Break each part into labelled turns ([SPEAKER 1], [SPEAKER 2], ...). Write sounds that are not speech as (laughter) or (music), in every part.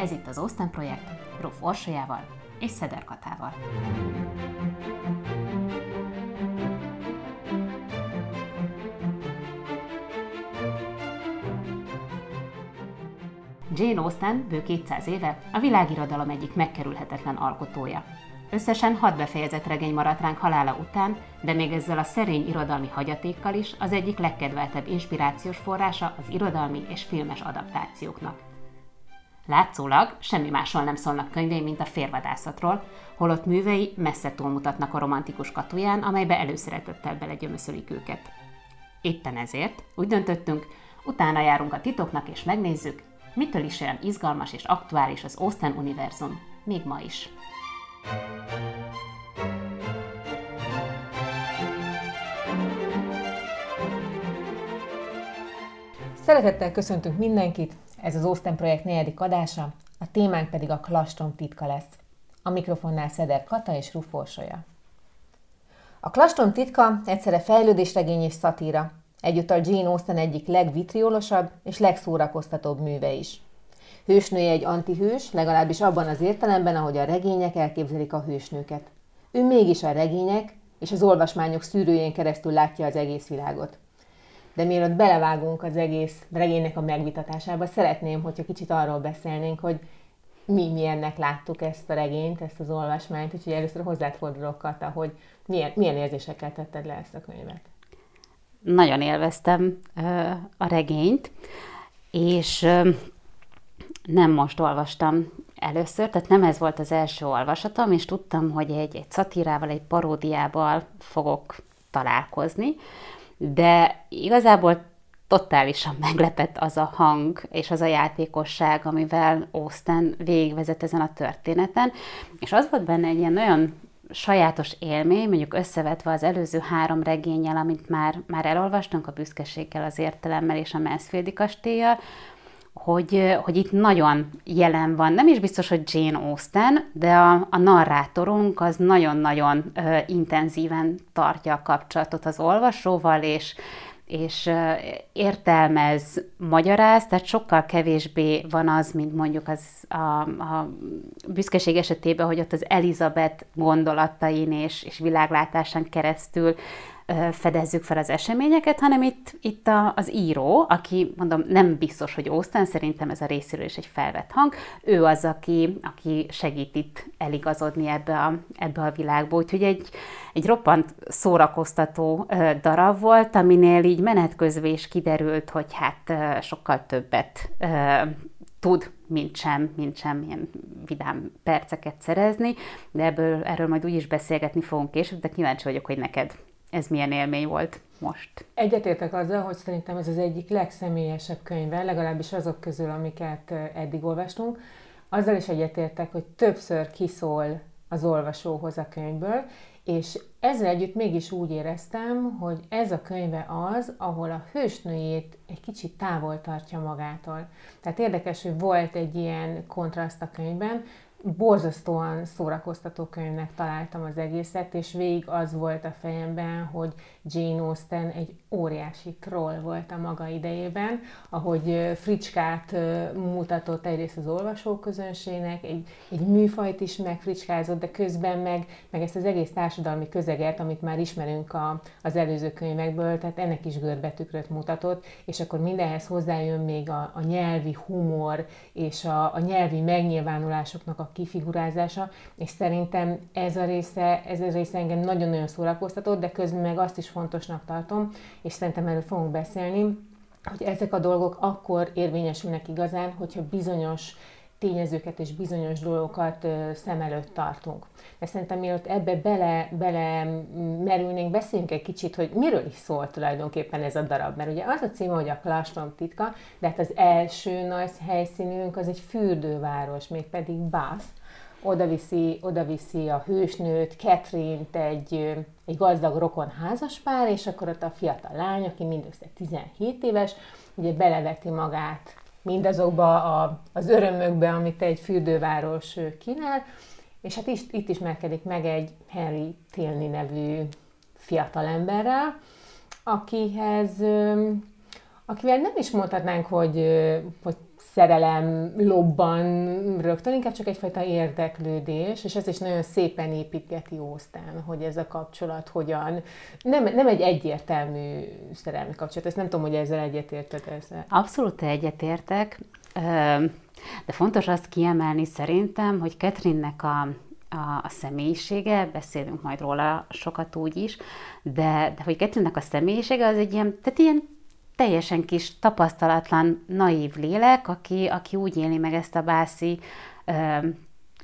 [SPEAKER 1] Ez itt az Osztán Projekt, Róf Orsolyával és Szeder Katával. Jane Austen bő 200 éve a világirodalom egyik megkerülhetetlen alkotója. Összesen hat befejezett regény maradt ránk halála után, de még ezzel a szerény irodalmi hagyatékkal is az egyik legkedveltebb inspirációs forrása az irodalmi és filmes adaptációknak. Látszólag semmi másról nem szólnak könyvei, mint a férvadászatról, holott művei messze túlmutatnak a romantikus katuján, amelybe előszeretettel belegyömöszölik őket. Éppen ezért úgy döntöttünk, utána járunk a titoknak és megnézzük, mitől is olyan izgalmas és aktuális az Austen univerzum, még ma is.
[SPEAKER 2] Szeretettel köszöntünk mindenkit, ez az Austen projekt negyedik adása, a témánk pedig a klastrom titka lesz. A mikrofonnál Szeder Kata és Ruforsolya. A klastrom titka egyszerre fejlődésregény és szatíra, egyúttal Jane Austen egyik legvitriolosabb és legszórakoztatóbb műve is. Hősnője egy antihős, legalábbis abban az értelemben, ahogy a regények elképzelik a hősnőket. Ő mégis a regények és az olvasmányok szűrőjén keresztül látja az egész világot. De mielőtt belevágunk az egész regénynek a megvitatásába, szeretném, hogyha kicsit arról beszélnénk, hogy mi milyennek láttuk ezt a regényt, ezt az olvasmányt, úgyhogy először hozzád fordulok, Kata, hogy milyen, milyen érzésekkel tetted le ezt a könyvet.
[SPEAKER 1] Nagyon élveztem a regényt, és nem most olvastam először, tehát nem ez volt az első olvasatom, és tudtam, hogy egy, egy szatírával, egy paródiával fogok találkozni, de igazából totálisan meglepett az a hang és az a játékosság, amivel Austen végigvezet ezen a történeten, és az volt benne egy ilyen nagyon sajátos élmény, mondjuk összevetve az előző három regényel, amit már, már elolvastunk, a büszkeséggel, az értelemmel és a Mansfieldi kastélyjal, hogy, hogy itt nagyon jelen van, nem is biztos, hogy Jane Austen, de a, a narrátorunk az nagyon-nagyon ö, intenzíven tartja a kapcsolatot az olvasóval, és, és értelmez, magyaráz, tehát sokkal kevésbé van az, mint mondjuk az a, a büszkeség esetében, hogy ott az Elizabeth gondolatain és, és világlátásán keresztül fedezzük fel az eseményeket, hanem itt, itt a, az író, aki mondom, nem biztos, hogy Austen, szerintem ez a részéről is egy felvett hang, ő az, aki, aki segít itt eligazodni ebbe a, ebbe a világba. Úgyhogy egy, egy roppant szórakoztató darab volt, aminél így menet közben is kiderült, hogy hát sokkal többet tud, mint sem, mint sem ilyen vidám perceket szerezni, de ebből, erről majd úgy is beszélgetni fogunk később, de kíváncsi vagyok, hogy neked ez milyen élmény volt most?
[SPEAKER 2] Egyetértek azzal, hogy szerintem ez az egyik legszemélyesebb könyve, legalábbis azok közül, amiket eddig olvastunk. Azzal is egyetértek, hogy többször kiszól az olvasóhoz a könyvből, és ezzel együtt mégis úgy éreztem, hogy ez a könyve az, ahol a hősnőjét egy kicsit távol tartja magától. Tehát érdekes, hogy volt egy ilyen kontraszt a könyvben, borzasztóan szórakoztató könyvnek találtam az egészet, és végig az volt a fejemben, hogy Jane Austen egy óriási troll volt a maga idejében, ahogy fricskát mutatott egyrészt az olvasóközönségnek, egy, egy műfajt is megfricskázott, de közben meg, meg ezt az egész társadalmi közeget, amit már ismerünk a, az előző könyvekből, tehát ennek is görbetükröt mutatott, és akkor mindenhez hozzájön még a, a nyelvi humor és a, a nyelvi megnyilvánulásoknak a kifigurázása, és szerintem ez a része, ez a része engem nagyon-nagyon szórakoztatott, de közben meg azt is fontosnak tartom, és szerintem erről fogunk beszélni, hogy ezek a dolgok akkor érvényesülnek igazán, hogyha bizonyos tényezőket és bizonyos dolgokat szem előtt tartunk. De szerintem mielőtt ebbe bele, bele merülnénk, beszéljünk egy kicsit, hogy miről is szól tulajdonképpen ez a darab. Mert ugye az a címe, hogy a Klastrom titka, de hát az első nagy helyszínünk az egy fürdőváros, mégpedig Bath, oda viszi, oda viszi a hősnőt, Catherine-t egy, egy gazdag rokon házaspár, és akkor ott a fiatal lány, aki mindössze 17 éves, ugye beleveti magát mindazokba a, az örömökbe, amit egy fürdőváros kínál, és hát itt, itt ismerkedik meg egy Henry Tilney nevű fiatalemberrel, akihez, akivel nem is mondhatnánk, hogy, hogy szerelem lobban rögtön, inkább csak egyfajta érdeklődés, és ez is nagyon szépen építgeti Ósztán, hogy ez a kapcsolat hogyan, nem, nem egy egyértelmű szerelmi kapcsolat, ezt nem tudom, hogy ezzel egyetérted ezzel.
[SPEAKER 1] Abszolút egyetértek, de fontos azt kiemelni szerintem, hogy Ketrinnek a, a, a személyisége, beszélünk majd róla sokat úgy is, de, de hogy Ketrinnek a személyisége az egy ilyen, tehát ilyen teljesen kis tapasztalatlan, naív lélek, aki, aki úgy éli meg ezt a bászi ö,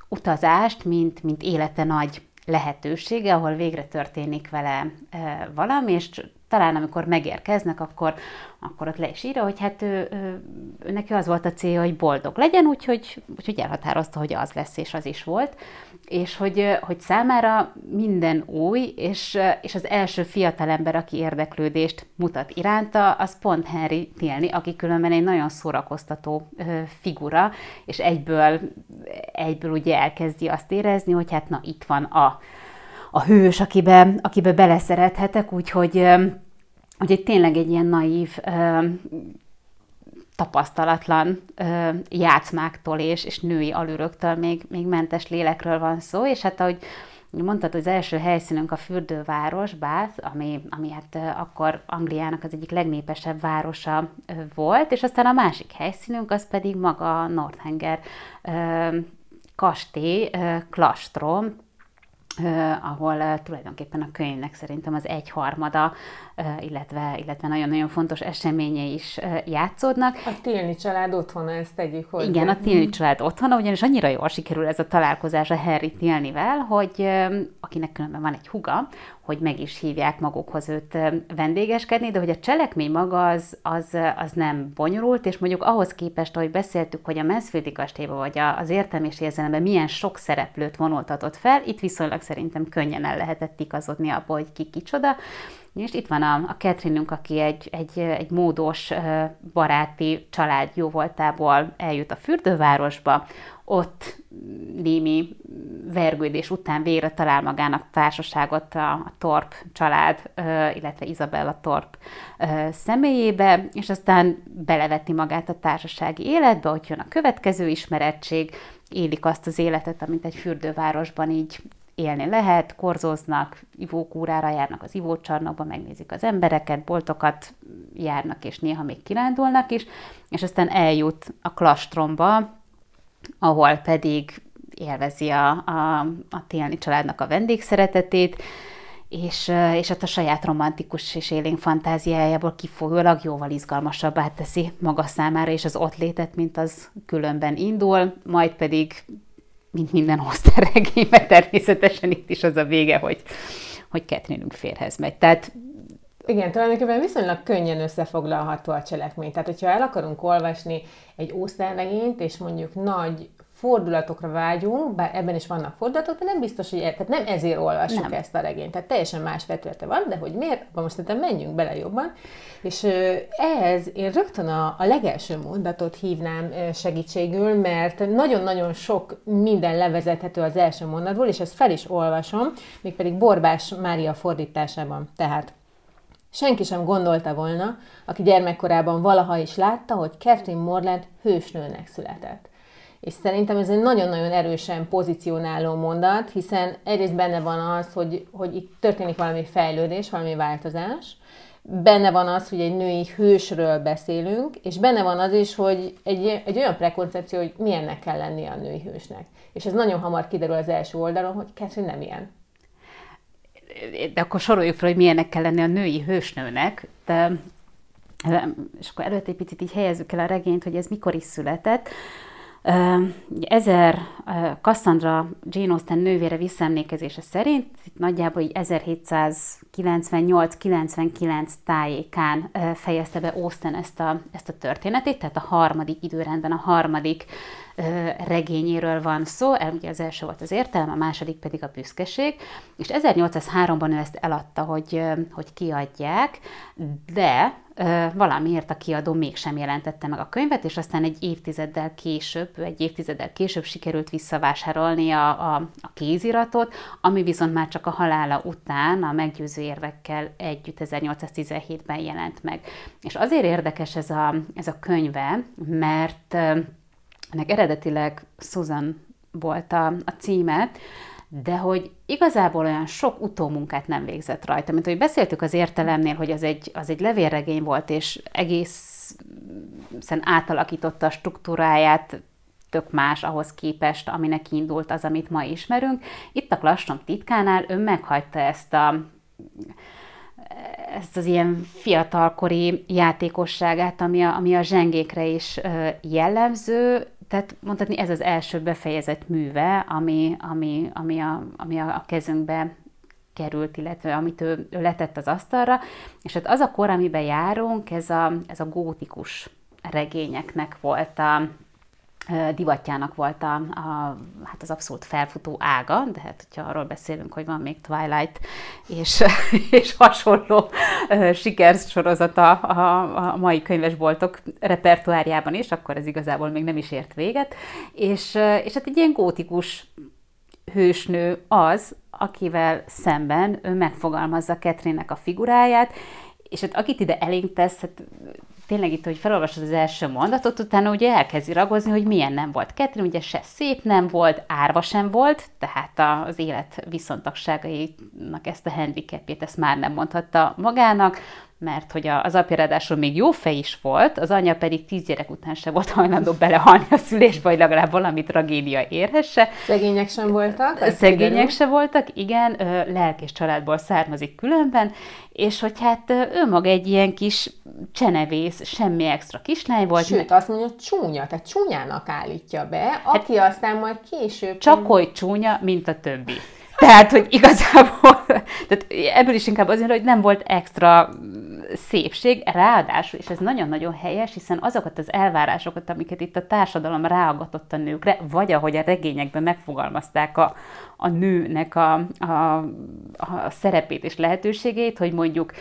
[SPEAKER 1] utazást, mint, mint élete nagy lehetősége, ahol végre történik vele ö, valami, és talán amikor megérkeznek, akkor, akkor ott le is írja, hogy hát ő, ő, neki az volt a célja, hogy boldog legyen, úgyhogy, úgyhogy elhatározta, hogy az lesz, és az is volt. És hogy, hogy számára minden új, és, és az első fiatalember, aki érdeklődést mutat iránta, az pont Henry Tilney, aki különben egy nagyon szórakoztató figura, és egyből, egyből ugye elkezdi azt érezni, hogy hát na itt van a, a hős, akibe, akibe beleszerethetek, úgyhogy, úgyhogy tényleg egy ilyen naív, tapasztalatlan játszmáktól és, és női alüröktől még, még mentes lélekről van szó, és hát ahogy mondtad, az első helyszínünk a fürdőváros, Bath, ami, ami hát akkor Angliának az egyik legnépesebb városa volt, és aztán a másik helyszínünk az pedig maga Northanger kastély, klastrom, ahol tulajdonképpen a könyvnek szerintem az egyharmada, illetve, illetve nagyon-nagyon fontos eseménye is játszódnak.
[SPEAKER 2] A Tilni család otthona, ezt tegyük hozzá.
[SPEAKER 1] Igen, a Tilni család otthona, ugyanis annyira jól sikerül ez a találkozás a Harry Tilnivel, hogy akinek különben van egy huga, hogy meg is hívják magukhoz őt vendégeskedni, de hogy a cselekmény maga az, az, az nem bonyolult, és mondjuk ahhoz képest, ahogy beszéltük, hogy a Mansfieldi kastélyba vagy az értelmi és érzelemben milyen sok szereplőt vonultatott fel, itt viszonylag szerintem könnyen el lehetett igazodni abból, hogy ki kicsoda, és itt van a, a Catherine-ünk, aki egy, egy, egy módos, baráti család jóvoltából eljut a fürdővárosba, ott némi vergődés után végre talál magának társaságot a, a Torp család, illetve Izabella Torp személyébe, és aztán beleveti magát a társasági életbe, hogy jön a következő ismerettség, élik azt az életet, amit egy fürdővárosban így élni lehet, korzóznak, ivókúrára járnak az ivócsarnokba, megnézik az embereket, boltokat járnak, és néha még kirándulnak is, és aztán eljut a klastromba, ahol pedig élvezi a, a, a Télni családnak a vendégszeretetét, és, és ott a saját romantikus és élénk fantáziájából kifolyólag jóval izgalmasabbá teszi maga számára és az ott létet, mint az különben indul, majd pedig mint minden Oszter regényben, (laughs) természetesen itt is az a vége, hogy, hogy Ketrinünk férhez megy. Tehát
[SPEAKER 2] igen, tulajdonképpen viszonylag könnyen összefoglalható a cselekmény. Tehát, hogyha el akarunk olvasni egy ósztárregényt, és mondjuk nagy fordulatokra vágyunk, bár ebben is vannak fordulatok, de nem biztos, hogy tehát nem ezért olvassuk nem. ezt a regényt. Tehát teljesen más vetülete van, de hogy miért, abban most szerintem menjünk bele jobban. És ehhez én rögtön a, a legelső mondatot hívnám segítségül, mert nagyon-nagyon sok minden levezethető az első mondatból, és ezt fel is olvasom, mégpedig Borbás Mária fordításában. Tehát Senki sem gondolta volna, aki gyermekkorában valaha is látta, hogy Catherine Morland hősnőnek született. És szerintem ez egy nagyon-nagyon erősen pozícionáló mondat, hiszen egyrészt benne van az, hogy, hogy itt történik valami fejlődés, valami változás, benne van az, hogy egy női hősről beszélünk, és benne van az is, hogy egy, egy olyan prekoncepció, hogy milyennek kell lennie a női hősnek. És ez nagyon hamar kiderül az első oldalon, hogy Catherine nem ilyen.
[SPEAKER 1] De akkor soroljuk fel, hogy milyennek kell lennie a női hősnőnek. De, és akkor előtt egy picit így helyezzük el a regényt, hogy ez mikor is született. Ezer Cassandra Jane Austen nővére visszaemlékezése szerint itt nagyjából így 1798-99 tájékán fejezte be Austen ezt a, ezt a történetét, tehát a harmadik időrendben, a harmadik regényéről van szó, ugye az első volt az értelem, a második pedig a büszkeség, és 1803-ban ő ezt eladta, hogy, hogy kiadják, de valamiért a kiadó mégsem jelentette meg a könyvet, és aztán egy évtizeddel később, egy évtizeddel később sikerült visszavásárolni a, a, a kéziratot, ami viszont már csak a halála után a meggyőző érvekkel együtt 1817-ben jelent meg. És azért érdekes ez a, ez a könyve, mert ennek eredetileg Susan volt a, a címe, de hogy igazából olyan sok utómunkát nem végzett rajta. Mint hogy beszéltük az értelemnél, hogy az egy, az egy levélregény volt, és egészen átalakította a struktúráját, tök más ahhoz képest, aminek indult az, amit ma ismerünk. Itt a Klassom titkánál ő meghagyta ezt a ezt az ilyen fiatalkori játékosságát, ami a, ami a zsengékre is jellemző, tehát mondhatni ez az első befejezett műve, ami, ami, ami, a, ami a, a kezünkbe került, illetve amit ő, ő letett az asztalra, és hát az a kor, amiben járunk, ez a, ez a gótikus regényeknek volt a, divatjának volt a, a, hát az abszolút felfutó ága, de hát hogyha arról beszélünk, hogy van még Twilight és, (laughs) és hasonló sikersorozata a, a mai könyvesboltok repertoárjában is, akkor ez igazából még nem is ért véget. És, és hát egy ilyen gótikus hősnő az, akivel szemben ő megfogalmazza Ketrének a figuráját, és hát akit ide elénk tesz, hát tényleg itt, hogy felolvasod az első mondatot, utána ugye elkezdi ragozni, hogy milyen nem volt. Ketrin ugye se szép nem volt, árva sem volt, tehát az élet viszontagságainak ezt a handicapjét, ezt már nem mondhatta magának, mert hogy az apja ráadásul még jó fej is volt, az anya pedig tíz gyerek után se volt hajlandó belehalni a szülésbe, vagy legalább valami tragédia érhesse.
[SPEAKER 2] Szegények sem voltak?
[SPEAKER 1] Szegények kiderül. se voltak, igen, lelkés családból származik különben, és hogy hát ő maga egy ilyen kis csenevész, semmi extra kislány volt.
[SPEAKER 2] Sőt, azt mondja, hogy csúnya, tehát csúnyának állítja be, aki hát, aztán majd később...
[SPEAKER 1] Csak hogy csúnya, mint a többi. Tehát, hogy igazából, (laughs) tehát ebből is inkább azért, hogy nem volt extra szépség, ráadásul, és ez nagyon-nagyon helyes, hiszen azokat az elvárásokat, amiket itt a társadalom ráagatott a nőkre, vagy ahogy a regényekben megfogalmazták a, a nőnek a, a, a szerepét és lehetőségét, hogy mondjuk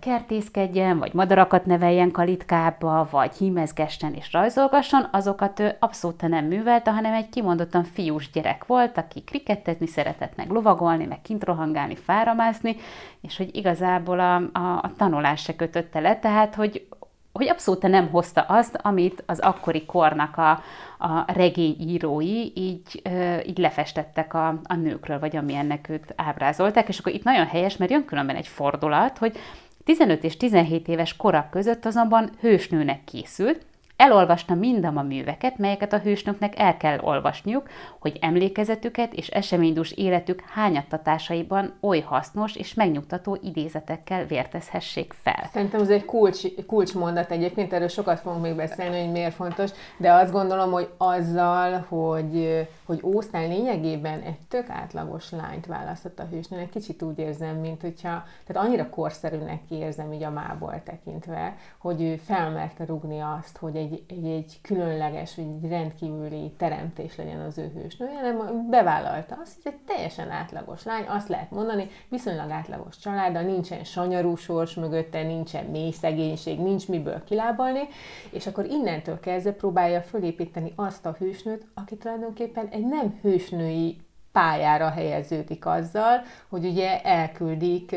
[SPEAKER 1] kertészkedjen, vagy madarakat neveljen kalitkába, vagy hímezgessen és rajzolgasson, azokat ő abszolút nem művelte, hanem egy kimondottan fiús gyerek volt, aki krikettezni szeretett, meg lovagolni, meg kint rohangálni, fáramászni, és hogy igazából a, a, a tanulás se kötötte le, tehát hogy, hogy abszolút nem hozta azt, amit az akkori kornak a, a regényírói így, így lefestettek a, a nőkről, vagy amilyennek őt ábrázolták, és akkor itt nagyon helyes, mert jön különben egy fordulat, hogy 15 és 17 éves korak között azonban hősnőnek készült, Elolvasta mindam a műveket, melyeket a hősnöknek el kell olvasniuk, hogy emlékezetüket és eseménydús életük hányattatásaiban oly hasznos és megnyugtató idézetekkel vértezhessék fel.
[SPEAKER 2] Szerintem ez egy kulcs, kulcsmondat egyébként, erről sokat fogunk még beszélni, hogy miért fontos, de azt gondolom, hogy azzal, hogy, hogy Ósztán lényegében egy tök átlagos lányt választott a hősnőnek, kicsit úgy érzem, mint hogyha, tehát annyira korszerűnek érzem így a mából tekintve, hogy ő felmerte rugni azt, hogy egy egy, egy, egy különleges, vagy egy rendkívüli teremtés legyen az ő hősnője, hanem bevállalta azt, hogy egy teljesen átlagos lány, azt lehet mondani, viszonylag átlagos család, nincsen sanyarú sors mögötte, nincsen mély szegénység, nincs miből kilábalni, és akkor innentől kezdve próbálja fölépíteni azt a hősnőt, aki tulajdonképpen egy nem hősnői pályára helyeződik azzal, hogy ugye elküldik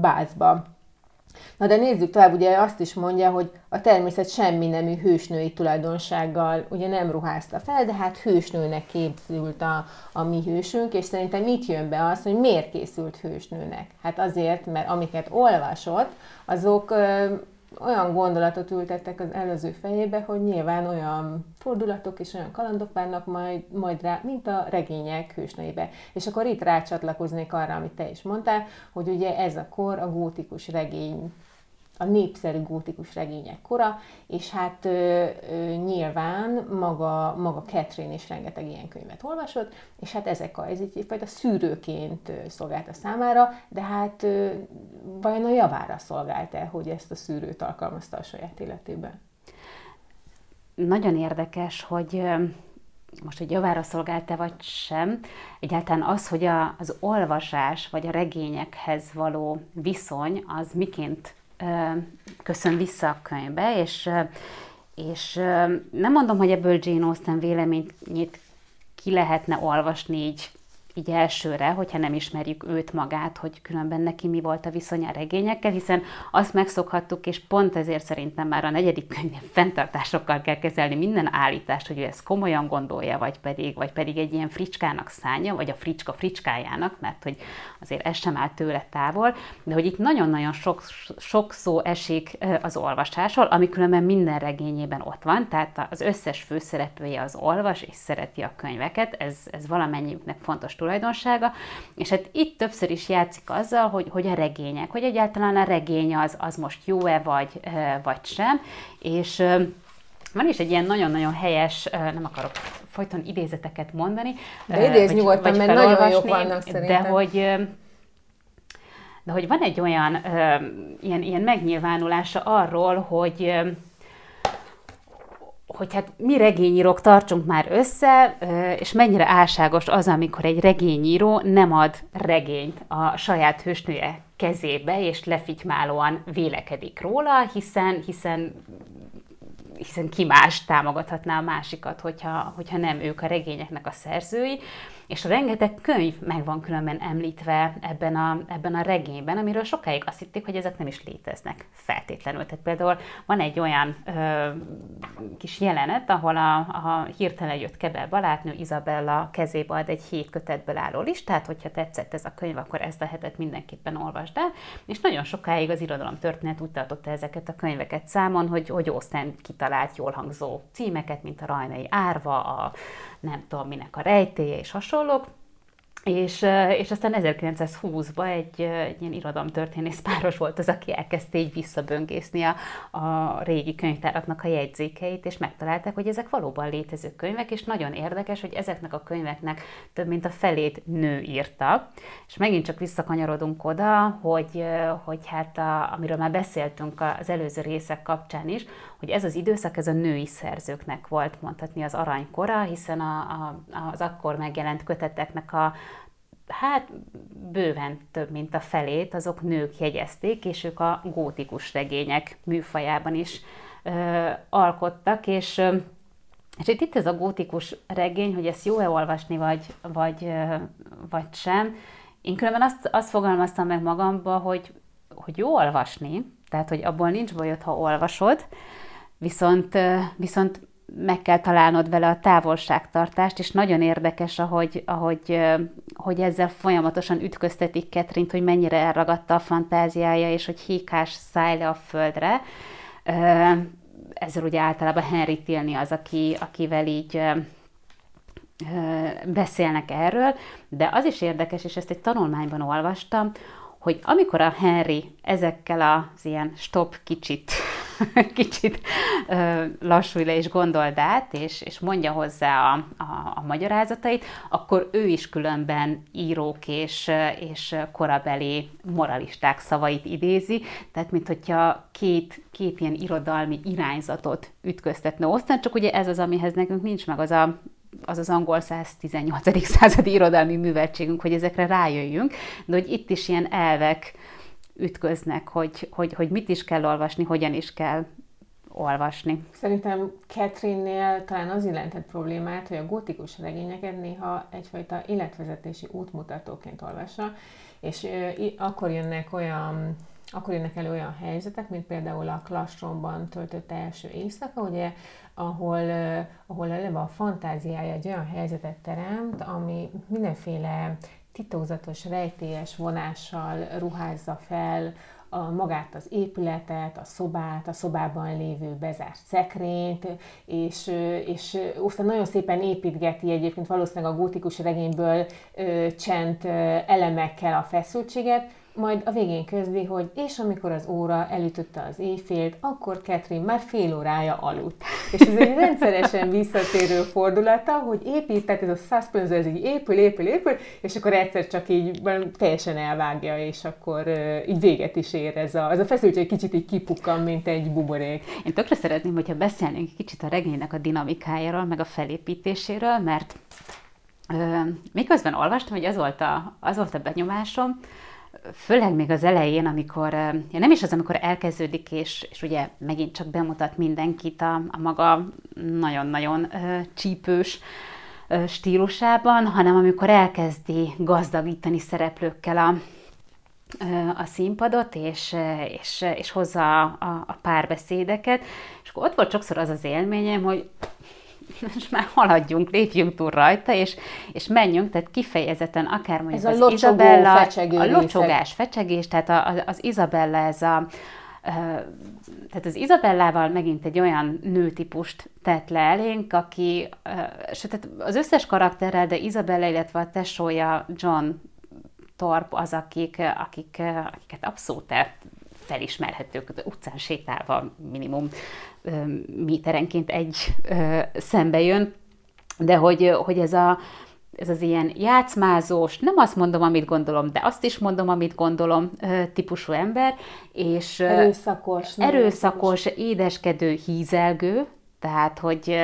[SPEAKER 2] bázba Na de nézzük tovább, ugye azt is mondja, hogy a természet semmi nemű hősnői tulajdonsággal ugye nem ruházta fel, de hát hősnőnek képzült a, a mi hősünk, és szerintem mit jön be az, hogy miért készült hősnőnek? Hát azért, mert amiket olvasott, azok olyan gondolatot ültettek az előző fejébe, hogy nyilván olyan fordulatok és olyan kalandok várnak majd, majd rá, mint a regények hősnőibe. És akkor itt rácsatlakoznék arra, amit te is mondtál, hogy ugye ez a kor a gótikus regény a népszerű gótikus regények kora, és hát ö, ö, nyilván maga, maga Catherine is rengeteg ilyen könyvet olvasott, és hát ezek a, ez egy egyfajta szűrőként szolgálta számára, de hát ö, vajon a javára szolgált-e, hogy ezt a szűrőt alkalmazta a saját életében?
[SPEAKER 1] Nagyon érdekes, hogy most, hogy javára szolgálta vagy sem, egyáltalán az, hogy a, az olvasás vagy a regényekhez való viszony, az miként köszön vissza a könyvbe, és, és nem mondom, hogy ebből Jane Austen véleményét ki lehetne olvasni így így elsőre, hogyha nem ismerjük őt magát, hogy különben neki mi volt a viszonya a regényekkel, hiszen azt megszokhattuk, és pont ezért szerintem már a negyedik könyvnél fenntartásokkal kell kezelni minden állítást, hogy ő ezt komolyan gondolja, vagy pedig, vagy pedig egy ilyen fricskának szánja, vagy a fricska fricskájának, mert hogy azért ez sem áll tőle távol, de hogy itt nagyon-nagyon sok, sok szó esik az olvasásról, ami különben minden regényében ott van, tehát az összes főszereplője az olvas, és szereti a könyveket, ez, ez valamennyiüknek fontos tulajdonsága, és hát itt többször is játszik azzal, hogy, hogy a regények, hogy egyáltalán a regény az, az most jó-e vagy, vagy sem, és van is egy ilyen nagyon-nagyon helyes, nem akarok folyton idézeteket mondani.
[SPEAKER 2] De idéz vagy, nyugodtan, vagy mert nagyon jók vannak
[SPEAKER 1] szerintem. De hogy, de hogy van egy olyan ilyen, ilyen megnyilvánulása arról, hogy hogy hát mi regényírók tartsunk már össze, és mennyire álságos az, amikor egy regényíró nem ad regényt a saját hősnője kezébe, és lefitymálóan vélekedik róla, hiszen, hiszen hiszen ki más támogathatná a másikat, hogyha, hogyha nem ők a regényeknek a szerzői és rengeteg könyv meg van különben említve ebben a, ebben a regényben, amiről sokáig azt hitték, hogy ezek nem is léteznek feltétlenül. Tehát például van egy olyan ö, kis jelenet, ahol a, a hirtelen jött Kebel Balátnő Izabella kezébe ad egy hét kötetből álló listát, hogyha tetszett ez a könyv, akkor ezt a hetet mindenképpen olvasd el, és nagyon sokáig az irodalom történet úgy tartotta ezeket a könyveket számon, hogy, hogy Austen kitalált jól hangzó címeket, mint a Rajnai Árva, a nem tudom minek a rejtélye és hasonlók, és, és aztán 1920-ban egy, egy ilyen irodalomtörténész páros volt az, aki elkezdte így visszaböngészni a, a régi könyvtáraknak a jegyzékeit, és megtalálták, hogy ezek valóban létező könyvek, és nagyon érdekes, hogy ezeknek a könyveknek több mint a felét nő írta. És megint csak visszakanyarodunk oda, hogy, hogy hát a, amiről már beszéltünk az előző részek kapcsán is, hogy ez az időszak, ez a női szerzőknek volt mondhatni az aranykora, hiszen a, a, az akkor megjelent köteteknek a hát bőven több, mint a felét, azok nők jegyezték, és ők a gótikus regények műfajában is ö, alkottak, és ö, és itt, ez a gótikus regény, hogy ezt jó-e olvasni, vagy, vagy, vagy sem. Én különben azt, azt fogalmaztam meg magamba, hogy, hogy jó olvasni, tehát hogy abból nincs bajod, ha olvasod, viszont, viszont meg kell találnod vele a távolságtartást, és nagyon érdekes, ahogy, ahogy hogy ezzel folyamatosan ütköztetik Ketrint, hogy mennyire elragadta a fantáziája, és hogy híkás száll le a földre. Ezzel ugye általában Henry Tilni az, aki, akivel így beszélnek erről, de az is érdekes, és ezt egy tanulmányban olvastam, hogy amikor a Henry ezekkel az ilyen stop kicsit (laughs) kicsit lassulj le és gondold át, és, és mondja hozzá a, a, a magyarázatait, akkor ő is különben írók és, és korabeli moralisták szavait idézi, tehát mint hogyha két, két ilyen irodalmi irányzatot ütköztetne osztán, csak ugye ez az, amihez nekünk nincs meg az a az az angol 118. (laughs) századi irodalmi műveltségünk, hogy ezekre rájöjjünk, de hogy itt is ilyen elvek ütköznek, hogy, hogy, hogy mit is kell olvasni, hogyan is kell olvasni.
[SPEAKER 2] Szerintem Catherine-nél talán az jelentett problémát, hogy a gótikus regényeket néha egyfajta életvezetési útmutatóként olvassa, és akkor jönnek olyan akkor jönnek elő olyan helyzetek, mint például a Klasstromban töltött első éjszaka, ugye, ahol, ahol eleve a fantáziája egy olyan helyzetet teremt, ami mindenféle titokzatos, rejtélyes vonással ruházza fel a, magát az épületet, a szobát, a szobában lévő bezárt szekrényt, és, és aztán nagyon szépen építgeti egyébként valószínűleg a gótikus regényből ö, csend elemekkel a feszültséget, majd a végén közli, hogy és amikor az óra elütötte az éjfélt, akkor Catherine már fél órája aludt. És ez egy rendszeresen visszatérő fordulata, hogy épít, tehát ez a suspense, ez így épül, épül, épül, és akkor egyszer csak így teljesen elvágja, és akkor így véget is ér ez a, ez a feszültség kicsit így kipukkan, mint egy buborék.
[SPEAKER 1] Én tökre szeretném, hogyha beszélnénk kicsit a regénynek a dinamikájáról, meg a felépítéséről, mert miközben olvastam, hogy az volt a, az volt a benyomásom, főleg még az elején, amikor, ja nem is az, amikor elkezdődik, és, és ugye megint csak bemutat mindenkit a, a maga nagyon-nagyon csípős stílusában, hanem amikor elkezdi gazdagítani szereplőkkel a, a színpadot, és, és, és hozza a, a, a párbeszédeket, és akkor ott volt sokszor az az élményem, hogy most már haladjunk, lépjünk túl rajta, és, és menjünk, tehát kifejezetten akár mondjuk ez az a Izabella, a locsogás, fecsegés, tehát a, az Izabella ez a, tehát az Izabellával megint egy olyan nőtípust tett le elénk, aki, sőt, tehát az összes karakterrel, de Izabella, illetve a tesója John Torp az, akik, akik, akiket abszolút felismerhetők, utcán sétálva minimum méterenként egy szembe jön, de hogy, hogy ez, a, ez az ilyen játszmázós, nem azt mondom, amit gondolom, de azt is mondom, amit gondolom típusú ember, és
[SPEAKER 2] erőszakos,
[SPEAKER 1] erőszakos, édeskedő, hízelgő, tehát, hogy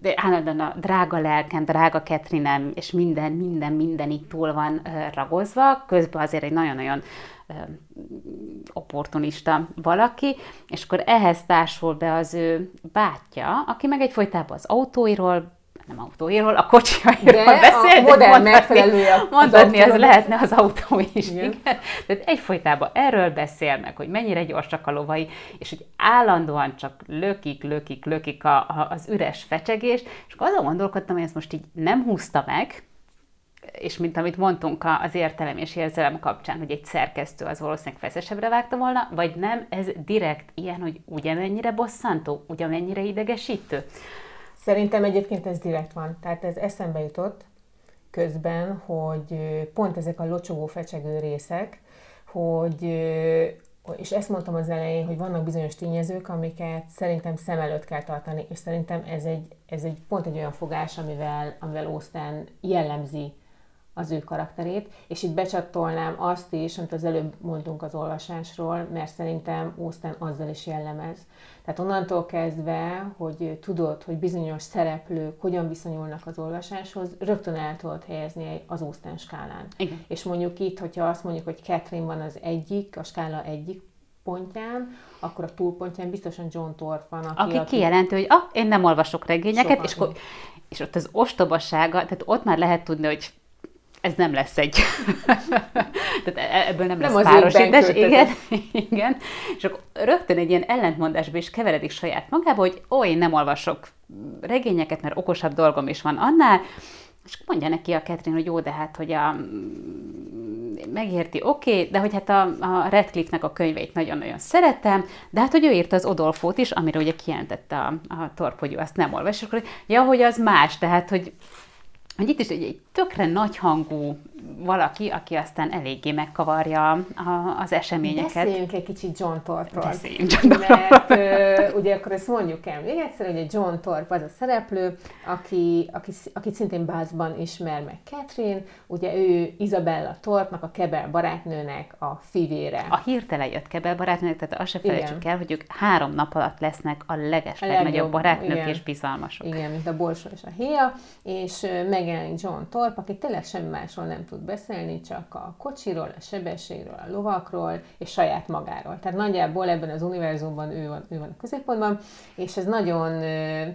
[SPEAKER 1] de állandóan a drága lelkem, drága Ketrinem, és minden, minden, minden itt túl van ragozva, közben azért egy nagyon-nagyon opportunista valaki, és akkor ehhez társul be az ő bátyja, aki meg egyfolytában az autóiról, nem autóiról, a kocsijairól
[SPEAKER 2] de beszél, a modern de mondhatni,
[SPEAKER 1] mondhatni az, az lehetne az autó is. Igen. igen. Tehát egyfolytában erről beszélnek, hogy mennyire gyorsak a lovai, és hogy állandóan csak lökik, lökik, lökik a, a, az üres fecsegés, és akkor azon gondolkodtam, hogy ezt most így nem húzta meg, és mint amit mondtunk az értelem és érzelem kapcsán, hogy egy szerkesztő az valószínűleg feszesebbre vágta volna, vagy nem, ez direkt ilyen, hogy ugyanennyire bosszantó, ugyanennyire idegesítő?
[SPEAKER 2] Szerintem egyébként ez direkt van. Tehát ez eszembe jutott közben, hogy pont ezek a locsogó, fecsegő részek, hogy és ezt mondtam az elején, hogy vannak bizonyos tényezők, amiket szerintem szem előtt kell tartani, és szerintem ez egy, ez egy pont egy olyan fogás, amivel, amivel Osztán jellemzi az ő karakterét, és itt becsatolnám azt is, amit az előbb mondtunk az olvasásról, mert szerintem Austen azzal is jellemez. Tehát onnantól kezdve, hogy tudod, hogy bizonyos szereplők hogyan viszonyulnak az olvasáshoz, rögtön el tudod helyezni az Austen skálán. Igen. És mondjuk itt, hogyha azt mondjuk, hogy Catherine van az egyik, a skála egyik pontján, akkor a túlpontján biztosan John Thorpe van,
[SPEAKER 1] aki, aki, aki kijelenti, hogy ah, én nem olvasok regényeket, és, és ott az ostobasága, tehát ott már lehet tudni, hogy ez nem lesz egy, (laughs) tehát e- ebből nem, nem lesz párosítás, igen, (laughs) igen, és akkor rögtön egy ilyen ellentmondásba is keveredik saját magába, hogy ó, én nem olvasok regényeket, mert okosabb dolgom is van annál, és mondja neki a Catherine, hogy jó, de hát, hogy a, megérti, oké, okay, de hogy hát a, a Redcliffe-nek a könyveit nagyon-nagyon szeretem, de hát, hogy ő írta az Odolfót is, amire ugye kijelentette a, a torp, hogy ő azt nem olvas, és akkor, ja, hogy az más, tehát, hogy hogy itt is egy, egy tökre nagyhangú valaki, aki aztán eléggé megkavarja a, az eseményeket.
[SPEAKER 2] Beszéljünk egy kicsit John. Beszéljünk John. Mert ö, ugye akkor ezt mondjuk el még egyszer, hogy John Thorpe az a szereplő, aki, aki, akit szintén bázban ismer meg Catherine, ugye ő Isabella Thorpe-nak, a Kebel barátnőnek a fivére.
[SPEAKER 1] A hirtelen jött Kebel barátnőnek, tehát azt se felejtsük el, hogy ők három nap alatt lesznek a leges a legnagyobb barátnők igen. és bizalmasok.
[SPEAKER 2] Igen, mint a Borsó és a Héja, és megjelenik John Thorpe, aki tényleg semmi másról nem tud beszélni, csak a kocsiról, a sebességről, a lovakról, és saját magáról. Tehát nagyjából ebben az univerzumban ő van, ő van a középpontban, és ez nagyon,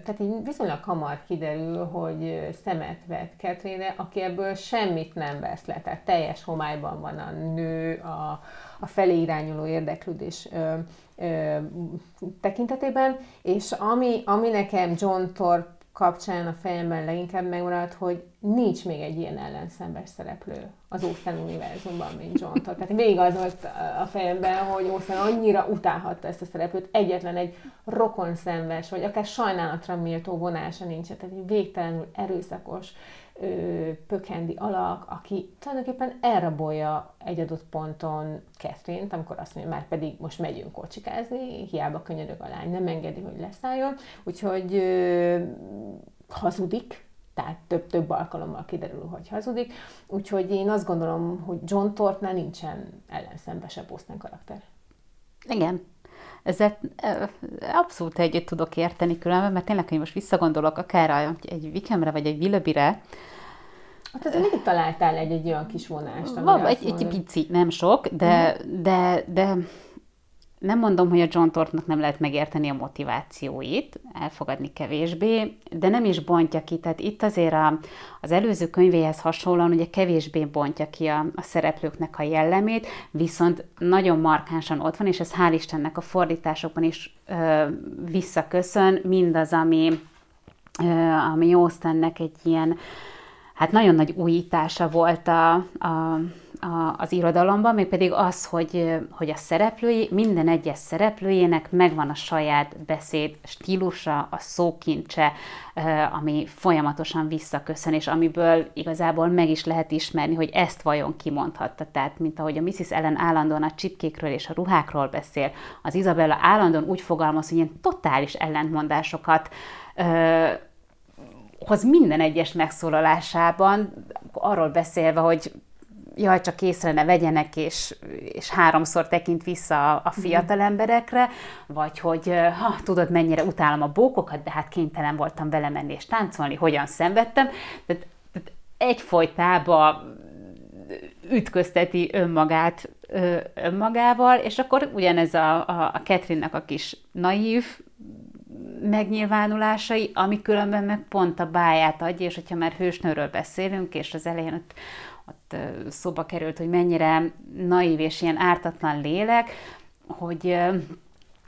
[SPEAKER 2] tehát így viszonylag hamar kiderül, hogy szemet vett Catherine, aki ebből semmit nem vesz le, tehát teljes homályban van a nő, a, a felé irányuló érdeklődés ö, ö, tekintetében, és ami, ami nekem John Thorpe kapcsán a fejemben leginkább megmaradt, hogy nincs még egy ilyen ellenszembes szereplő az Ósztán univerzumban, mint John Todd. Tehát végig az volt a fejemben, hogy Ósztán annyira utálhatta ezt a szereplőt, egyetlen egy rokon szenves, vagy akár sajnálatra méltó vonása nincs. Tehát egy végtelenül erőszakos, pökendi alak, aki tulajdonképpen elrabolja egy adott ponton catherine amikor azt mondja, már pedig most megyünk kocsikázni, hiába könyörög a lány, nem engedi, hogy leszálljon, úgyhogy ö, hazudik, tehát több-több alkalommal kiderül, hogy hazudik. Úgyhogy én azt gondolom, hogy John Tortnál nincsen ellenszembesebb Boston karakter.
[SPEAKER 1] Igen, ezzel abszolút egyet tudok érteni különben, mert tényleg, hogy most visszagondolok akár egy Vikemre vagy egy Willoughby-re,
[SPEAKER 2] Hát azért mindig találtál egy, egy olyan kis vonást.
[SPEAKER 1] Van, egy, egy pici, nem sok, de, uh-huh. de, de nem mondom, hogy a John Tortnak nem lehet megérteni a motivációit, elfogadni kevésbé, de nem is bontja ki. Tehát itt azért a, az előző könyvéhez hasonlóan ugye kevésbé bontja ki a, a szereplőknek a jellemét, viszont nagyon markánsan ott van, és ez hál' Istennek a fordításokban is ö, visszaköszön, mindaz, ami, ö, ami Austennek egy ilyen hát nagyon nagy újítása volt a, a a, az irodalomban, mégpedig az, hogy, hogy a szereplői, minden egyes szereplőjének megvan a saját beszéd stílusa, a szókincse, ami folyamatosan visszaköszön, és amiből igazából meg is lehet ismerni, hogy ezt vajon kimondhatta. Tehát, mint ahogy a Mrs. Ellen állandóan a csipkékről és a ruhákról beszél, az Isabella állandóan úgy fogalmaz, hogy ilyen totális ellentmondásokat hoz minden egyes megszólalásában, arról beszélve, hogy jaj, csak észre ne vegyenek, és, és háromszor tekint vissza a mhm. fiatal emberekre, vagy hogy ha, tudod, mennyire utálom a bókokat, de hát kénytelen voltam vele menni és táncolni, hogyan szenvedtem. Tehát, tehát egyfolytában ütközteti önmagát önmagával, és akkor ugyanez a, a, a Catherine-nak a kis naív megnyilvánulásai, ami különben meg pont a báját adja, és hogyha már hősnőről beszélünk, és az elején ott ott szóba került, hogy mennyire naív és ilyen ártatlan lélek, hogy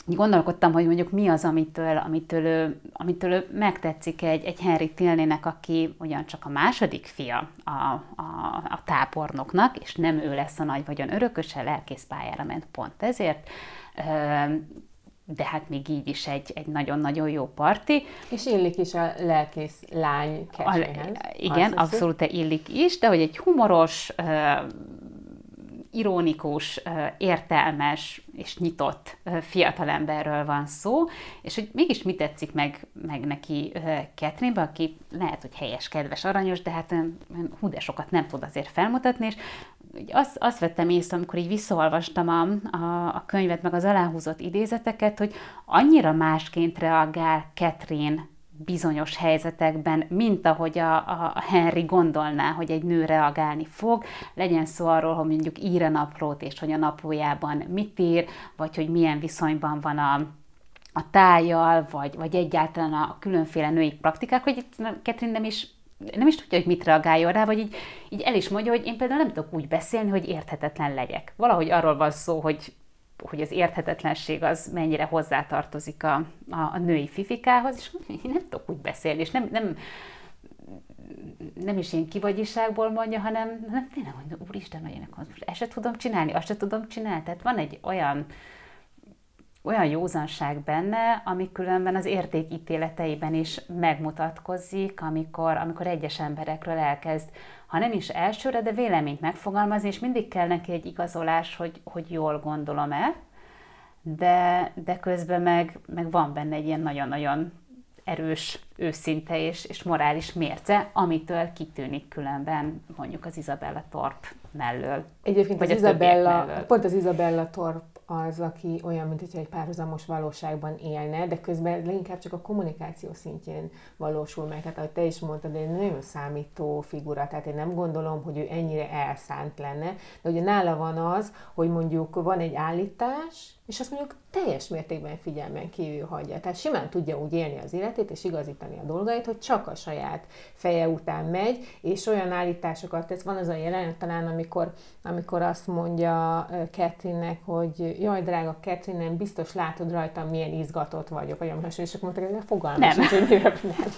[SPEAKER 1] gondolkodtam, hogy mondjuk mi az, amitől, amitől, ő, amitől ő megtetszik egy, egy Henry Tilnének, aki ugyancsak a második fia a, a, a tábornoknak, és nem ő lesz a nagy vagyon örököse, lelkész pályára ment pont ezért de hát még így is egy, egy nagyon-nagyon jó parti.
[SPEAKER 2] És illik is a lelkész lány keséhez.
[SPEAKER 1] Igen, abszolút illik is, de hogy egy humoros, ironikus, értelmes és nyitott fiatalemberről van szó, és hogy mégis mi tetszik meg, meg neki catherine aki lehet, hogy helyes, kedves, aranyos, de hát hú, de sokat nem tud azért felmutatni, és azt, azt vettem észre, amikor így visszaolvastam a, a, a könyvet, meg az aláhúzott idézeteket, hogy annyira másként reagál Catherine bizonyos helyzetekben, mint ahogy a, a Henry gondolná, hogy egy nő reagálni fog. Legyen szó arról, hogy mondjuk ír a naplót, és hogy a naplójában mit ír, vagy hogy milyen viszonyban van a, a tájjal, vagy, vagy egyáltalán a különféle női praktikák, hogy itt Catherine nem is nem is tudja, hogy mit reagáljon rá, vagy így, így el is mondja, hogy én például nem tudok úgy beszélni, hogy érthetetlen legyek. Valahogy arról van szó, hogy, hogy az érthetetlenség az mennyire hozzátartozik a, a, a női fifikához, és én nem tudok úgy beszélni, és nem, nem, nem is ilyen kivagyiságból mondja, hanem, hanem tényleg mondja, úristen, hogy én ezt se tudom csinálni, azt se tudom csinálni. Tehát van egy olyan, olyan józanság benne, ami különben az értékítéleteiben is megmutatkozik, amikor, amikor egyes emberekről elkezd, ha nem is elsőre, de véleményt megfogalmazni, és mindig kell neki egy igazolás, hogy, hogy jól gondolom-e, de, de közben meg, meg van benne egy ilyen nagyon-nagyon erős, őszinte és, és morális mérce, amitől kitűnik különben mondjuk az Isabella Torp mellől.
[SPEAKER 2] Egyébként az Isabella, pont az Isabella Torp az, aki olyan, mint hogyha egy párhuzamos valóságban élne, de közben leginkább csak a kommunikáció szintjén valósul meg. Tehát, ahogy te is mondtad, egy nagyon számító figura, tehát én nem gondolom, hogy ő ennyire elszánt lenne, de ugye nála van az, hogy mondjuk van egy állítás, és azt mondjuk teljes mértékben figyelmen kívül hagyja. Tehát simán tudja úgy élni az életét és igazítani a dolgait, hogy csak a saját feje után megy, és olyan állításokat tesz. Van az a jelenet talán, amikor, amikor azt mondja Catherine-nek, hogy jaj, drága Catherine, nem biztos látod rajtam, milyen izgatott vagyok, vagy olyan és akkor mondta, hogy fogalmam nem. hogy mire, nem.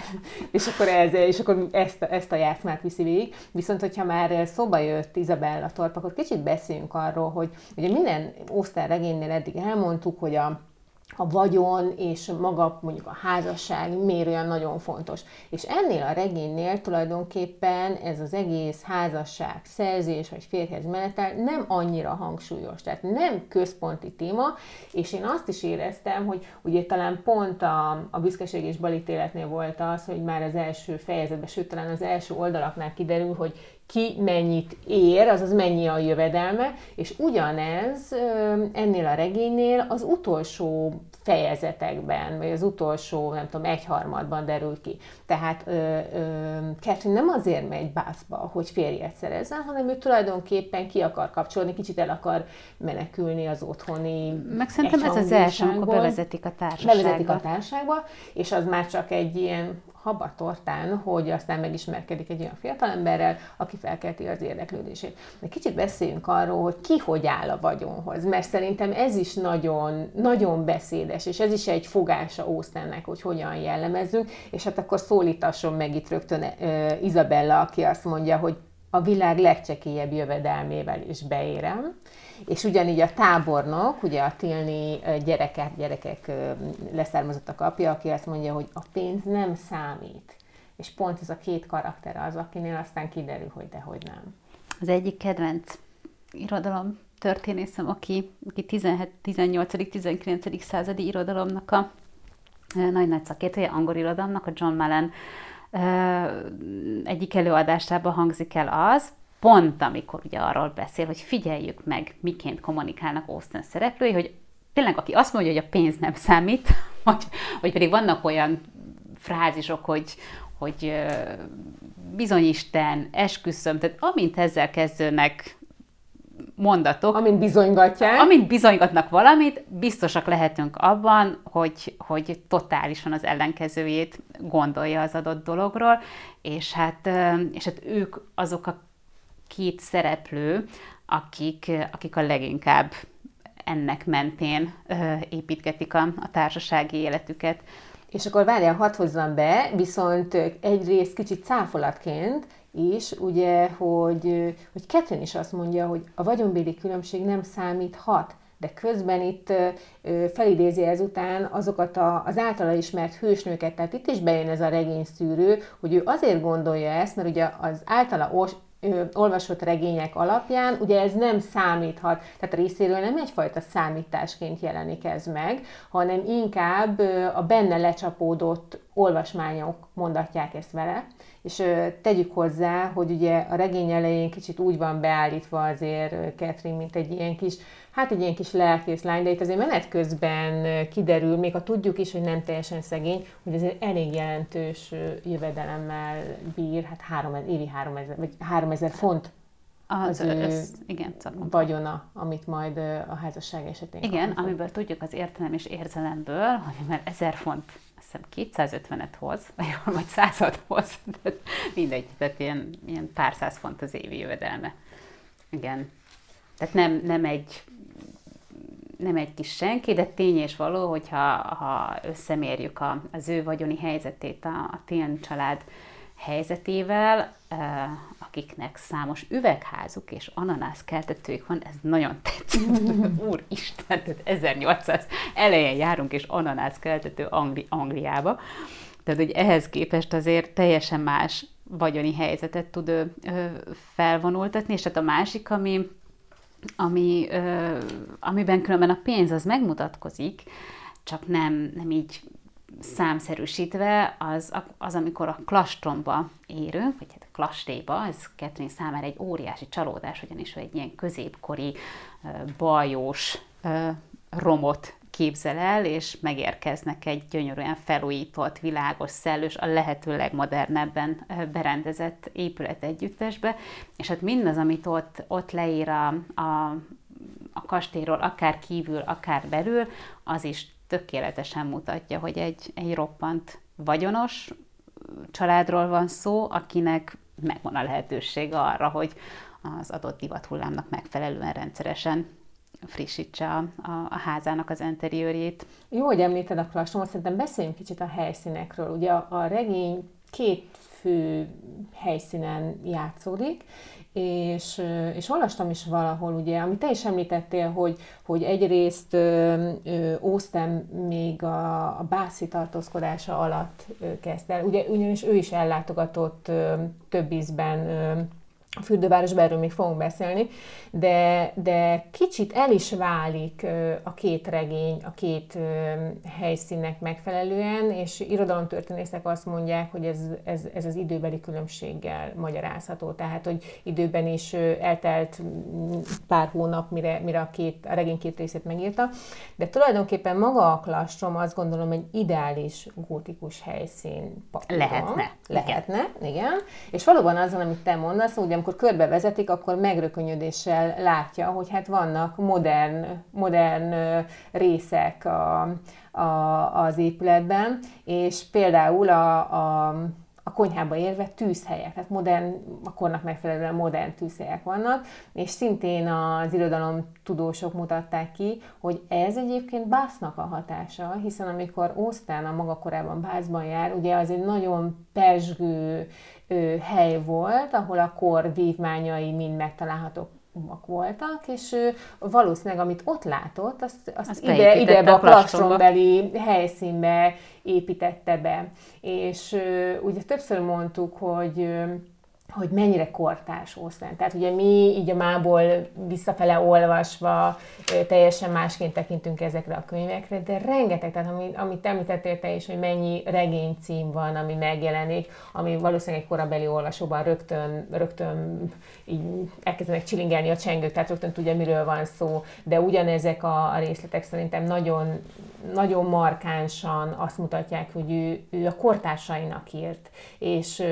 [SPEAKER 2] (laughs) és akkor, ez, és akkor ezt, ezt a játszmát viszi végig. Viszont, hogyha már szóba jött Izabella Torp, akkor kicsit beszéljünk arról, hogy ugye minden Osztár regénynél eddig elmondtuk, hogy a a vagyon és maga mondjuk a házasság miért olyan nagyon fontos. És ennél a regénynél tulajdonképpen ez az egész házasság, szerzés vagy férhez menetel nem annyira hangsúlyos, tehát nem központi téma, és én azt is éreztem, hogy ugye talán pont a, a büszkeség és balítéletnél volt az, hogy már az első fejezetben, sőt talán az első oldalaknál kiderül, hogy ki mennyit ér, azaz mennyi a jövedelme, és ugyanez ennél a regénynél az utolsó fejezetekben, vagy az utolsó, nem tudom, egyharmadban derül ki. Tehát ö, ö, Catherine nem azért megy bászba, hogy férjet szerezzen, hanem ő tulajdonképpen ki akar kapcsolni, kicsit el akar menekülni az otthoni
[SPEAKER 1] Meg szerintem ez az első, amikor bevezetik a társaságba.
[SPEAKER 2] Bevezetik a társaságba, és az már csak egy ilyen habatortán, hogy aztán megismerkedik egy olyan fiatalemberrel, aki felkelti az érdeklődését. De kicsit beszéljünk arról, hogy ki hogy áll a vagyonhoz, mert szerintem ez is nagyon, nagyon beszédes, és ez is egy fogása Ósztennek, hogy hogyan jellemezzünk, és hát akkor szólítasson meg itt rögtön Izabella, aki azt mondja, hogy a világ legcsekélyebb jövedelmével is beérem, és ugyanígy a tábornok, ugye a Tilni gyerekek, gyerekek leszármazottak apja, aki azt mondja, hogy a pénz nem számít. És pont ez a két karakter az, akinél aztán kiderül, hogy dehogy nem.
[SPEAKER 1] Az egyik kedvenc irodalom történészem, aki, aki 18.-19. századi irodalomnak a nagy-nagy szakértője, angol irodalomnak, a John Mellen egyik előadásában hangzik el az, pont amikor ugye arról beszél, hogy figyeljük meg, miként kommunikálnak Austin szereplői, hogy tényleg aki azt mondja, hogy a pénz nem számít, (laughs) vagy, vagy pedig vannak olyan frázisok, hogy, hogy bizonyisten, esküszöm, tehát amint ezzel kezdőnek mondatok.
[SPEAKER 2] Amint bizonygatják.
[SPEAKER 1] Amint bizonygatnak valamit, biztosak lehetünk abban, hogy, hogy totálisan az ellenkezőjét gondolja az adott dologról, és hát, és hát ők azok a két szereplő, akik, akik a leginkább ennek mentén építgetik a, a társasági életüket.
[SPEAKER 2] És akkor várjál, hadd hozzam be, viszont egyrészt kicsit cáfolatként is, ugye, hogy, hogy Catherine is azt mondja, hogy a vagyonbéli különbség nem számíthat, de közben itt felidézi ezután azokat a, az általa ismert hősnőket, tehát itt is bejön ez a regényszűrő, hogy ő azért gondolja ezt, mert ugye az általa olvasott regények alapján, ugye ez nem számíthat, tehát részéről nem egyfajta számításként jelenik ez meg, hanem inkább a benne lecsapódott olvasmányok mondatják ezt vele, és tegyük hozzá, hogy ugye a regény elején kicsit úgy van beállítva azért Catherine, mint egy ilyen kis, hát egy ilyen kis lelkész lány, de itt azért menet közben kiderül, még ha tudjuk is, hogy nem teljesen szegény, hogy azért elég jelentős jövedelemmel bír, hát három, évi 3000, vagy 3000 font
[SPEAKER 1] az, az ő össz, igen,
[SPEAKER 2] vagyona, amit majd a házasság esetén
[SPEAKER 1] Igen, kapunk. amiből tudjuk az értelem és érzelemből, hogy már 1000 font hiszem 250-et hoz, vagy 100-at hoz, tehát mindegy, tehát ilyen, ilyen pár száz font az évi jövedelme. Igen. Tehát nem, nem egy nem egy kis senki, de tény és való, hogyha ha összemérjük a, az ő vagyoni helyzetét a, a Tén család helyzetével, akiknek számos üvegházuk és ananász keltetőik van, ez nagyon tetszik. (laughs) Úristen, tehát 1800 elején járunk, és ananász keltető Angli- Angliába. Tehát, hogy ehhez képest azért teljesen más vagyoni helyzetet tud ö, felvonultatni, és hát a másik, ami, ami, ö, amiben különben a pénz az megmutatkozik, csak nem, nem így számszerűsítve, az, az amikor a klastromba érünk, vagy hát a klastéba, ez Catherine számára egy óriási csalódás, ugyanis egy ilyen középkori, bajós romot képzel el, és megérkeznek egy gyönyörűen felújított, világos, szellős, a lehető legmodernebben berendezett épület együttesbe, és hát mindaz, amit ott, ott leír a, a, a kastélyról, akár kívül, akár belül, az is tökéletesen mutatja, hogy egy, egy roppant vagyonos családról van szó, akinek megvan a lehetőség arra, hogy az adott divathullámnak megfelelően rendszeresen frissítse a, a, a házának az interiőrjét.
[SPEAKER 2] Jó, hogy említed a klastromot, szerintem beszéljünk kicsit a helyszínekről. Ugye a, a regény két fő helyszínen játszódik, és, és olvastam is valahol, ugye, amit te is említettél, hogy, hogy egyrészt Ósztem még a, a Bászi tartózkodása alatt kezdte el, ugye, ugyanis ő is ellátogatott ö, több ízben ö, a fürdővárosban, erről még fogunk beszélni, de, de kicsit el is válik a két regény a két helyszínnek megfelelően, és irodalomtörténészek azt mondják, hogy ez, ez, ez az időbeli különbséggel magyarázható. Tehát, hogy időben is eltelt pár hónap, mire, mire a, két, a regény két részét megírta, de tulajdonképpen maga a klastrom azt gondolom egy ideális gótikus helyszín.
[SPEAKER 1] Papíron. Lehetne.
[SPEAKER 2] Lehetne, igen. igen. És valóban azon, amit te mondasz, ugye amikor körbevezetik, akkor megrökönyödéssel látja, hogy hát vannak modern, modern részek a, a, az épületben, és például a, a a konyhába érve tűzhelyek, tehát modern, a kornak megfelelően modern tűzhelyek vannak, és szintén az irodalom tudósok mutatták ki, hogy ez egyébként Básznak a hatása, hiszen amikor Ósztán a maga korában Bászban jár, ugye az egy nagyon pesgő hely volt, ahol a kor vívmányai mind megtalálhatók voltak, és ő valószínűleg, amit ott látott, azt, azt, azt ide, ide a plastrombeli helyszínbe építette be. És ugye többször mondtuk, hogy hogy mennyire kortárs Oszlán. Tehát ugye mi így a mából visszafele olvasva teljesen másként tekintünk ezekre a könyvekre, de rengeteg, tehát amit, amit említettél te is, hogy mennyi regénycím van, ami megjelenik, ami valószínűleg egy korabeli olvasóban rögtön, rögtön így elkezdenek csilingelni a csengők, tehát rögtön tudja, miről van szó, de ugyanezek a, a részletek szerintem nagyon, nagyon markánsan azt mutatják, hogy ő, ő a kortársainak írt, és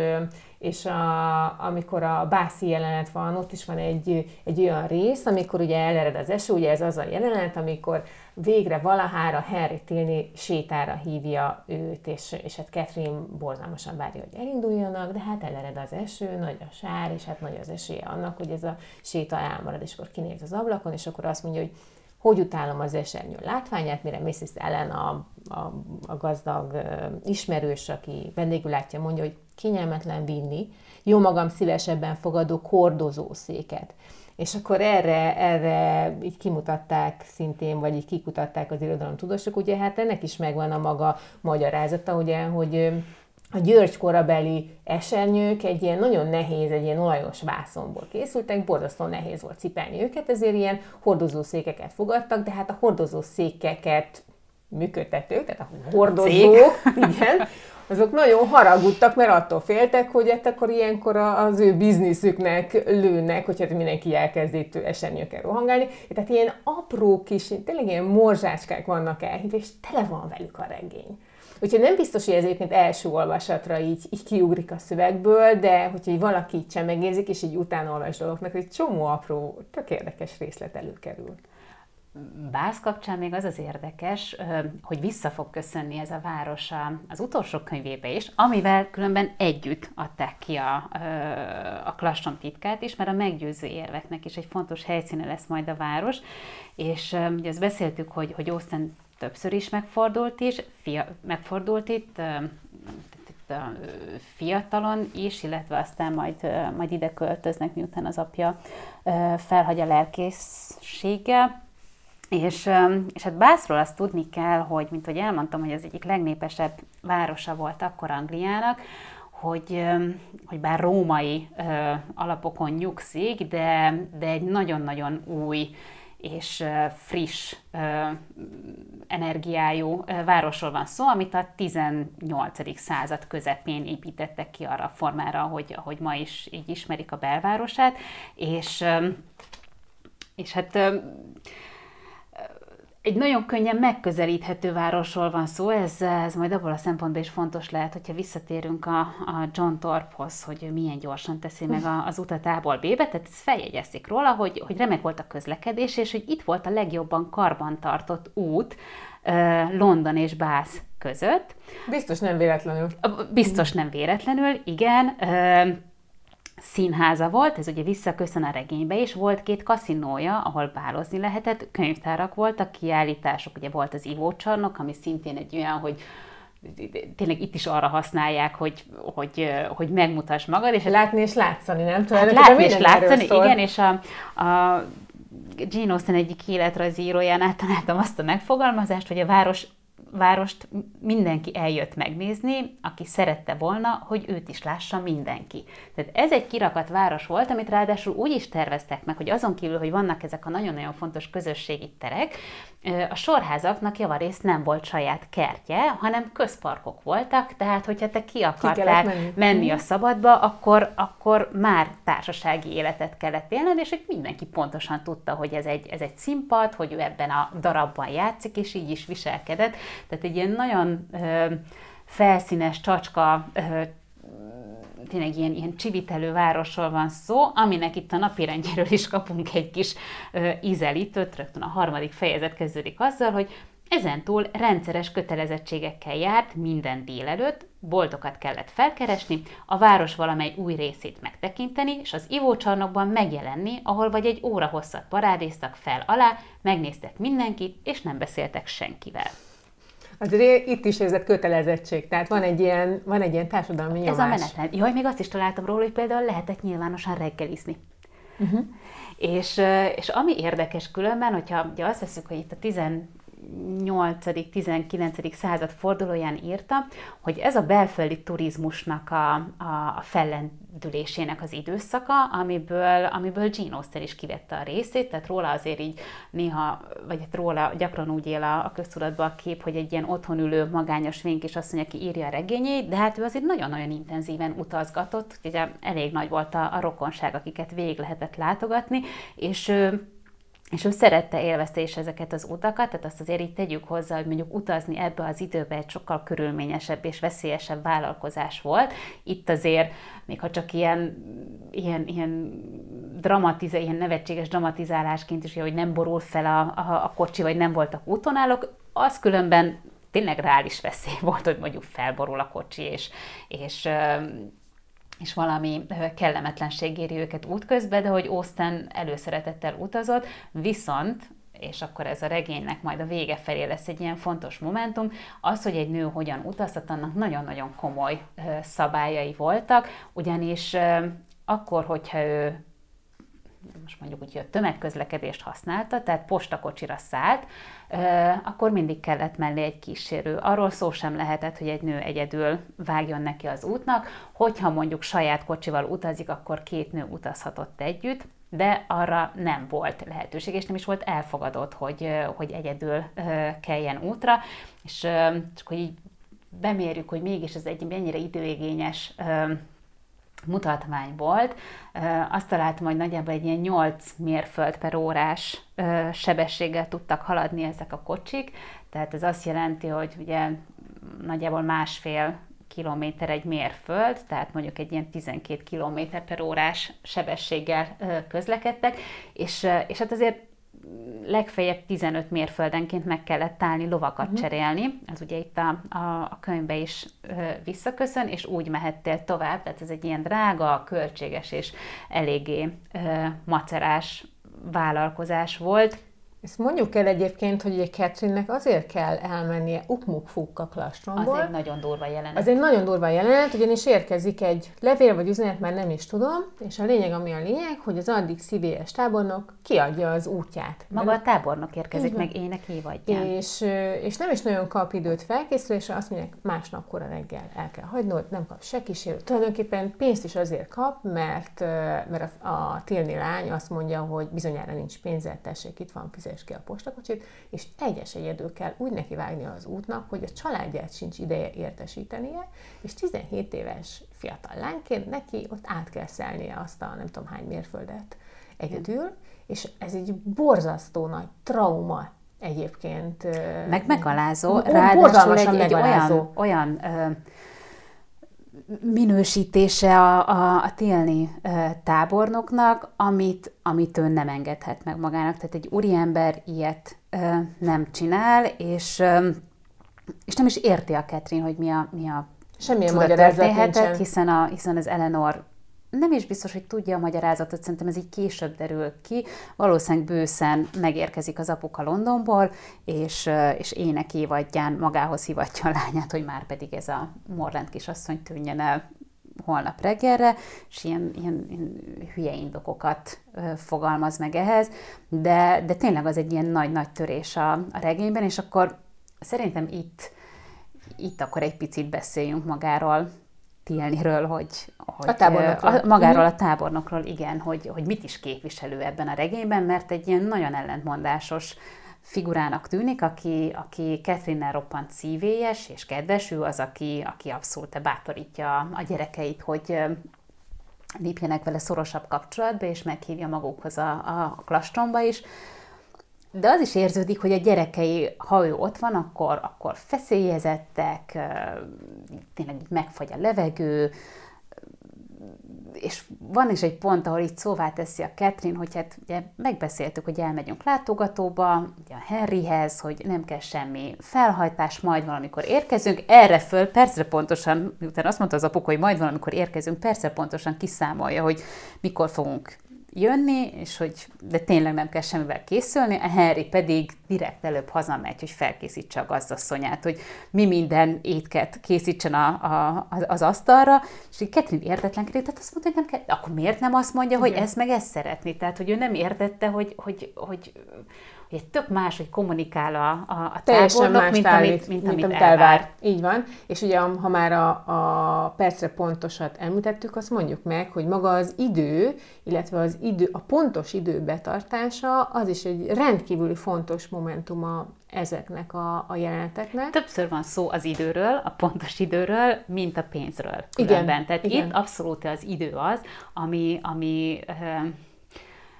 [SPEAKER 2] és a, amikor a bászi jelenet van, ott is van egy, egy olyan rész, amikor ugye elered az eső, ugye ez az a jelenet, amikor végre valahára Harry Tilney sétára hívja őt, és, és hát Catherine borzalmasan várja, hogy elinduljanak, de hát elered az eső, nagy a sár, és hát nagy az esélye annak, hogy ez a séta elmarad, és akkor kinéz az ablakon, és akkor azt mondja, hogy hogy utálom az esernyő látványát, mire Mrs. Ellen, a, a, a gazdag ismerős, aki vendégül látja, mondja, hogy kényelmetlen vinni, jó magam szívesebben fogadok hordozószéket. És akkor erre, erre így kimutatták szintén, vagy így kikutatták az tudósok, ugye hát ennek is megvan a maga magyarázata, ugye, hogy a György korabeli esernyők egy ilyen nagyon nehéz, egy ilyen olajos vászonból készültek, borzasztó nehéz volt cipelni őket, ezért ilyen hordozószékeket fogadtak, de hát a hordozószékeket működtetők, tehát a hordozók, igen, azok nagyon haragudtak, mert attól féltek, hogy hát akkor ilyenkor az ő bizniszüknek lőnek, hogy hát mindenki elkezd itt esernyőkkel rohangálni. Tehát ilyen apró kis, tényleg ilyen morzsácskák vannak elhívva, és tele van velük a regény. Úgyhogy nem biztos, hogy ez egyébként első olvasatra így, így kiugrik a szövegből, de hogyha valaki így sem megérzik, és így utána olvas dolgoknak, egy csomó apró, tök érdekes részlet előkerül.
[SPEAKER 1] Bász kapcsán még az az érdekes, hogy vissza fog köszönni ez a város az utolsó könyvébe is, amivel különben együtt adták ki a, a Klasson titkát is, mert a meggyőző érveknek is egy fontos helyszíne lesz majd a város, és ugye ezt beszéltük, hogy, hogy Austin többször is megfordult is, fia, megfordult itt, itt fiatalon is, illetve aztán majd, majd ide költöznek, miután az apja felhagy a lelkészséggel. És, és hát Bászról azt tudni kell, hogy, mint hogy elmondtam, hogy az egyik legnépesebb városa volt akkor Angliának, hogy, hogy bár római alapokon nyugszik, de, de egy nagyon-nagyon új és friss energiájú városról van szó, amit a 18. század közepén építettek ki arra a formára, hogy, ahogy ma is így ismerik a belvárosát, és, és hát egy nagyon könnyen megközelíthető városról van szó, ez, ez majd abból a szempontból is fontos lehet, hogyha visszatérünk a, a John Torphoz, hogy milyen gyorsan teszi meg a, az utat A-ból B-be, tehát ezt feljegyezték róla, hogy, hogy remek volt a közlekedés, és hogy itt volt a legjobban karbantartott út London és Bath között.
[SPEAKER 2] Biztos nem véletlenül.
[SPEAKER 1] Biztos nem véletlenül, igen színháza volt, ez ugye visszaköszön a regénybe, és volt két kaszinója, ahol bálozni lehetett, könyvtárak voltak, kiállítások, ugye volt az ivócsarnok, ami szintén egy olyan, hogy tényleg itt is arra használják, hogy, hogy, hogy megmutass magad. És
[SPEAKER 2] látni és látszani, nem?
[SPEAKER 1] Hát látni és látszani, igen, és a, a Jane Austen egyik életrajzíróján áttaláltam azt a megfogalmazást, hogy a város várost mindenki eljött megnézni, aki szerette volna, hogy őt is lássa mindenki. Tehát ez egy kirakat város volt, amit ráadásul úgy is terveztek meg, hogy azon kívül, hogy vannak ezek a nagyon-nagyon fontos közösségi terek, a sorházaknak javarészt nem volt saját kertje, hanem közparkok voltak, tehát hogyha te ki akartál ki menni. menni a mhm. szabadba, akkor, akkor már társasági életet kellett élned, és hogy mindenki pontosan tudta, hogy ez egy, ez egy színpad, hogy ő ebben a darabban játszik, és így is viselkedett. Tehát egy ilyen nagyon ö, felszínes, csacska, ö, tényleg ilyen, ilyen csivitelő városról van szó, aminek itt a napirendjéről is kapunk egy kis ö, ízelítőt, rögtön a harmadik fejezet kezdődik azzal, hogy Ezentúl rendszeres kötelezettségekkel járt minden délelőtt, boltokat kellett felkeresni, a város valamely új részét megtekinteni, és az ivócsarnokban megjelenni, ahol vagy egy óra hosszat parádéztak fel alá, megnéztek mindenkit, és nem beszéltek senkivel.
[SPEAKER 2] Azért itt is érzett kötelezettség, tehát van egy ilyen, van egy ilyen társadalmi nyomás.
[SPEAKER 1] Ez a menetrend. Jaj, még azt is találtam róla, hogy például lehetett nyilvánosan reggelizni. Uh-huh. És, és ami érdekes különben, hogyha ugye azt veszük, hogy itt a 8.-19. század fordulóján írta, hogy ez a belföldi turizmusnak a, a, a fellendülésének az időszaka, amiből, amiből Gene Austen is kivette a részét, tehát róla azért így néha, vagy hát róla gyakran úgy él a, a köztudatban a kép, hogy egy ilyen otthon ülő magányos mondja, aki írja a regényét, de hát ő azért nagyon-nagyon intenzíven utazgatott, ugye elég nagy volt a, a rokonság, akiket végig lehetett látogatni, és és ő szerette, élvezte is ezeket az utakat, tehát azt azért így tegyük hozzá, hogy mondjuk utazni ebbe az időbe egy sokkal körülményesebb és veszélyesebb vállalkozás volt. Itt azért, még ha csak ilyen, ilyen, ilyen, dramatize, ilyen nevetséges dramatizálásként is, hogy nem borul fel a, a, a kocsi, vagy nem voltak útonálók, az különben tényleg reális veszély volt, hogy mondjuk felborul a kocsi, és, és és valami kellemetlenség éri őket útközben, de hogy Austen előszeretettel utazott, viszont és akkor ez a regénynek majd a vége felé lesz egy ilyen fontos momentum, az, hogy egy nő hogyan utazhat, annak nagyon-nagyon komoly szabályai voltak, ugyanis akkor, hogyha ő most mondjuk úgy, hogy tömegközlekedést használta, tehát postakocsira szállt, akkor mindig kellett mellé egy kísérő. Arról szó sem lehetett, hogy egy nő egyedül vágjon neki az útnak, hogyha mondjuk saját kocsival utazik, akkor két nő utazhatott együtt, de arra nem volt lehetőség, és nem is volt elfogadott, hogy, hogy egyedül kelljen útra, és csak hogy így bemérjük, hogy mégis ez egy mennyire időigényes mutatvány volt. Azt találtam, hogy nagyjából egy ilyen 8 mérföld per órás sebességgel tudtak haladni ezek a kocsik, tehát ez azt jelenti, hogy ugye nagyjából másfél kilométer egy mérföld, tehát mondjuk egy ilyen 12 kilométer per órás sebességgel közlekedtek, és, és hát azért legfeljebb 15 mérföldenként meg kellett állni, lovakat uh-huh. cserélni, az ugye itt a, a, a könyvbe is ö, visszaköszön, és úgy mehettél tovább, tehát ez egy ilyen drága, költséges és eléggé ö, macerás vállalkozás volt.
[SPEAKER 2] Ezt mondjuk el egyébként, hogy egy Catherine-nek azért kell elmennie Ukmukfuk a klastromból.
[SPEAKER 1] Az egy nagyon durva jelenet.
[SPEAKER 2] Az egy nagyon durva jelenet, ugyanis érkezik egy levél vagy üzenet, már nem is tudom, és a lényeg, ami a lényeg, hogy az addig CBS tábornok kiadja az útját.
[SPEAKER 1] Maga a tábornok érkezik Igen. meg ének évadján.
[SPEAKER 2] És, és nem is nagyon kap időt felkészülésre, azt mondják, másnap kora reggel el kell hagynod, nem kap se kísérő. Tulajdonképpen pénzt is azért kap, mert, mert a, a Tilni lány azt mondja, hogy bizonyára nincs pénze, tessék, itt van, fizes ki a postakocsit, és egyes egyedül kell úgy nekivágni az útnak, hogy a családját sincs ideje értesítenie, és 17 éves fiatal lányként neki ott át kell szelnie azt a nem tudom hány mérföldet egyedül, és ez egy borzasztó nagy trauma egyébként.
[SPEAKER 1] Meg megalázó, ráadásul egy, egy olyan, olyan ö, minősítése a, a, a Tilni tábornoknak, amit, amit ő nem engedhet meg magának. Tehát egy úriember ilyet nem csinál, és, és nem is érti a Ketrin, hogy mi a, mi a
[SPEAKER 2] Semmilyen magyarázat
[SPEAKER 1] hiszen, a, hiszen az Eleanor nem is biztos, hogy tudja a magyarázatot, szerintem ez így később derül ki. Valószínűleg bőszen megérkezik az apuka Londonból, és, és ének évadján magához hivatja a lányát, hogy már pedig ez a Morland kisasszony tűnjen el holnap reggelre, és ilyen, ilyen, ilyen hülye indokokat fogalmaz meg ehhez, de, de tényleg az egy ilyen nagy-nagy törés a, a regényben, és akkor szerintem itt, itt akkor egy picit beszéljünk magáról, Tilniről, hogy, hogy
[SPEAKER 2] a tábornokról.
[SPEAKER 1] A, magáról mhm. a tábornokról, igen, hogy, hogy mit is képviselő ebben a regényben, mert egy ilyen nagyon ellentmondásos figurának tűnik, aki, aki Catherine-nel roppant szívélyes és kedves, ő az, aki, aki abszolút bátorítja a gyerekeit, hogy lépjenek vele szorosabb kapcsolatba, és meghívja magukhoz a, a klastromba is. De az is érződik, hogy a gyerekei, ha ő ott van, akkor, akkor feszélyezettek, tényleg megfagy a levegő, és van is egy pont, ahol itt szóvá teszi a Catherine, hogy hát ugye megbeszéltük, hogy elmegyünk látogatóba, ugye a Henryhez, hogy nem kell semmi felhajtás, majd valamikor érkezünk. Erre föl percre pontosan, miután azt mondta az apuka, hogy majd valamikor érkezünk, percre pontosan kiszámolja, hogy mikor fogunk jönni, és hogy de tényleg nem kell semmivel készülni, a Henry pedig direkt előbb hazamegy, hogy felkészítse a gazdasszonyát, hogy mi minden étket készítsen a, a, az asztalra, és így Ketrin értetlenkedik, tehát azt mondta, hogy nem kell, akkor miért nem azt mondja, Igen. hogy ezt meg ezt szeretni? Tehát, hogy ő nem értette, hogy, hogy, hogy, hogy tök más, hogy kommunikál a, a, a tábornok, mint, állít, amit, mint, mint amit elvár. elvár.
[SPEAKER 2] Így van, és ugye ha már a, a percre pontosat említettük, azt mondjuk meg, hogy maga az idő, illetve az idő, a pontos idő betartása, az is egy rendkívüli fontos momentuma ezeknek a, a jeleneteknek.
[SPEAKER 1] Többször van szó az időről, a pontos időről, mint a pénzről. Különben. Igen, Tehát igen. itt abszolút az idő az, ami, ami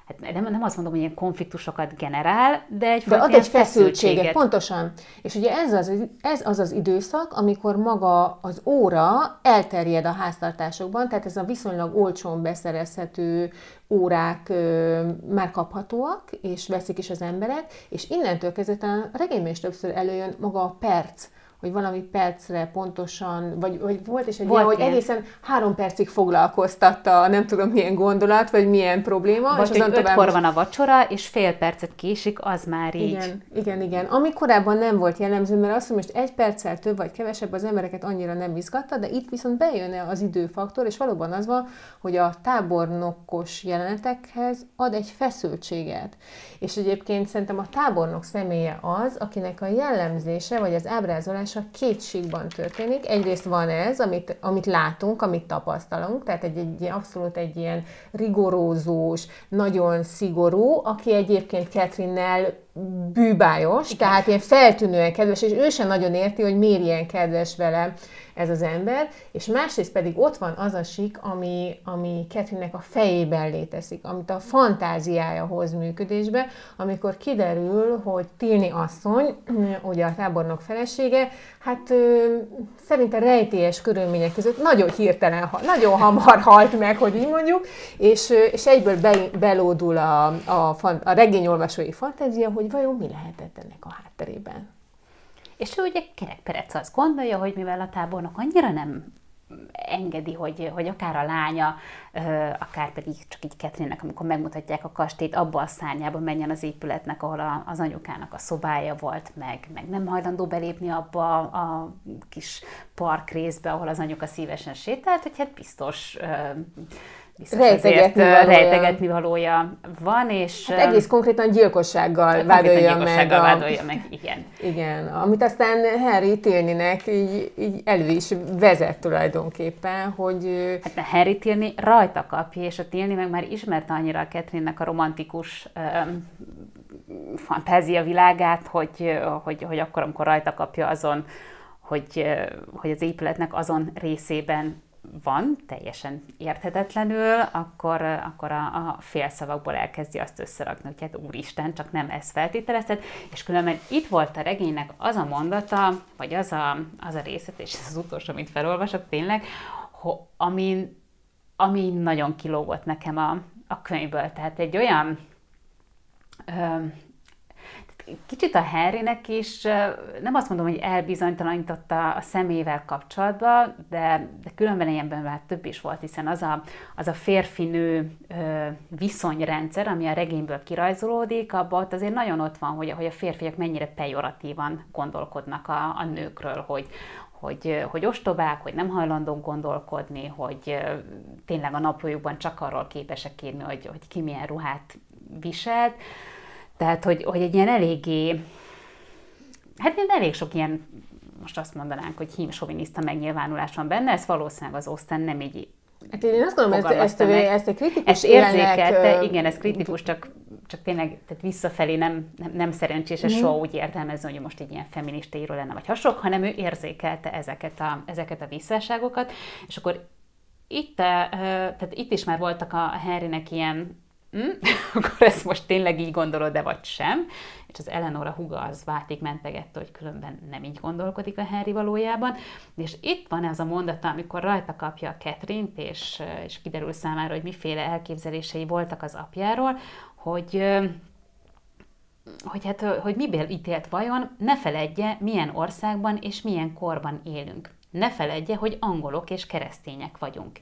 [SPEAKER 1] hát nem, nem azt mondom, hogy ilyen konfliktusokat generál, de egy
[SPEAKER 2] de ad egy feszültséget. Pontosan. És ugye ez az, ez az az időszak, amikor maga az óra elterjed a háztartásokban, tehát ez a viszonylag olcsón beszerezhető órák ö, már kaphatóak, és veszik is az emberek, és innentől kezdve a regényben is többször előjön maga a perc, hogy valami percre pontosan, vagy, vagy volt is egy volt ilyen, hogy egészen három percig foglalkoztatta, nem tudom milyen gondolat, vagy milyen probléma.
[SPEAKER 1] Vagy és azon tovább ötkor van a vacsora, és fél percet késik, az már így.
[SPEAKER 2] Igen, igen, igen. Ami korábban nem volt jellemző, mert azt mondom, hogy egy perccel több vagy kevesebb az embereket annyira nem izgatta, de itt viszont bejön az időfaktor, és valóban az van, hogy a tábornokos jelenetekhez ad egy feszültséget. És egyébként szerintem a tábornok személye az, akinek a jellemzése, vagy az ábrázolása két síkban történik. Egyrészt van ez, amit, amit látunk, amit tapasztalunk, tehát egy, egy abszolút egy ilyen rigorózós, nagyon szigorú, aki egyébként Catherine-nel bűbájos, Igen. tehát ilyen feltűnően kedves, és ő sem nagyon érti, hogy miért ilyen kedves vele ez az ember, és másrészt pedig ott van az a sik, ami, ami Catherine-nek a fejében létezik, amit a fantáziája hoz működésbe, amikor kiderül, hogy Tilni asszony, (clears throat) ugye a tábornok felesége, hát szerinte rejtélyes körülmények között nagyon hirtelen, nagyon hamar halt meg, hogy így mondjuk, és, és egyből be, belódul a, a, a regényolvasói fantázia, hogy vajon mi lehetett ennek a hátterében.
[SPEAKER 1] És ő ugye kerekperec azt gondolja, hogy mivel a tábornok annyira nem engedi, hogy, hogy akár a lánya, akár pedig csak így Ketrinnek, amikor megmutatják a kastélyt, abba a szárnyába menjen az épületnek, ahol a, az anyukának a szobája volt, meg, meg nem hajlandó belépni abba a kis park részbe, ahol az anyuka szívesen sétált, hogy hát biztos
[SPEAKER 2] rejtegetni valója.
[SPEAKER 1] rejtegetni valója van, és...
[SPEAKER 2] Hát egész konkrétan gyilkossággal hát vádolja
[SPEAKER 1] gyilkossággal meg. A... vádolja meg, igen.
[SPEAKER 2] Igen, amit aztán Harry Tilninek így, így elő is vezet tulajdonképpen, hogy...
[SPEAKER 1] Hát a Harry Tilni rajta kapja, és a Tilni meg már ismerte annyira a Catherine-nek a romantikus um, fantázia világát, hogy, hogy, hogy akkor, amikor rajta kapja azon, hogy, hogy az épületnek azon részében van, teljesen érthetetlenül, akkor, akkor a, a félszavakból elkezdi azt összerakni, hogy hát úristen, csak nem ez feltételezett, és különben itt volt a regénynek az a mondata, vagy az a, az a részlet, és ez az utolsó, amit felolvasok tényleg, ami, ami nagyon kilógott nekem a, a könyvből. Tehát egy olyan kicsit a Harrynek is, nem azt mondom, hogy elbizonytalanította a szemével kapcsolatban, de, de különben ilyenben már több is volt, hiszen az a, az a férfinő viszonyrendszer, ami a regényből kirajzolódik, abban ott azért nagyon ott van, hogy, hogy a férfiak mennyire pejoratívan gondolkodnak a, a nőkről, hogy, hogy, hogy ostobák, hogy nem hajlandók gondolkodni, hogy tényleg a naplójukban csak arról képesek írni, hogy, hogy ki milyen ruhát viselt. Tehát, hogy, hogy egy ilyen eléggé, hát elég sok ilyen, most azt mondanánk, hogy hímsoviniszta megnyilvánulás van benne, ez valószínűleg az Osztán nem így
[SPEAKER 2] Hát én azt gondolom, ezt, ezt, ezt egy kritikus
[SPEAKER 1] Ezt érzékelte, igen, ez kritikus, csak, csak tényleg tehát visszafelé nem, nem, nem szerencsés ez mm. soha úgy értelmezni, hogy most egy ilyen feminista író lenne, vagy hasonló, hanem ő érzékelte ezeket a, ezeket a visszaságokat, és akkor itt, tehát itt is már voltak a Henrynek ilyen hm? (laughs) akkor ezt most tényleg így gondolod, de vagy sem. És az Eleonora huga az válték mentegette, hogy különben nem így gondolkodik a Harry valójában. És itt van ez a mondata, amikor rajta kapja a catherine és, és kiderül számára, hogy miféle elképzelései voltak az apjáról, hogy hogy, hát, hogy miből ítélt vajon, ne feledje, milyen országban és milyen korban élünk. Ne feledje, hogy angolok és keresztények vagyunk.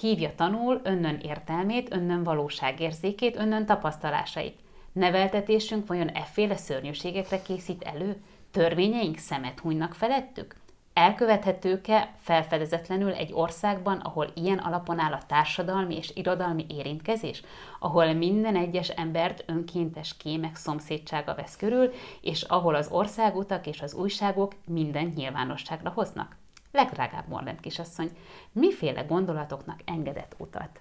[SPEAKER 1] Hívja tanul önnön értelmét, önnön valóságérzékét, önnön tapasztalásait. Neveltetésünk vajon efféle szörnyűségekre készít elő? Törvényeink szemet hunynak felettük? Elkövethetők-e felfedezetlenül egy országban, ahol ilyen alapon áll a társadalmi és irodalmi érintkezés, ahol minden egyes embert önkéntes kémek szomszédsága vesz körül, és ahol az országutak és az újságok minden nyilvánosságra hoznak? Legdrágább Morland kisasszony, miféle gondolatoknak engedett utat?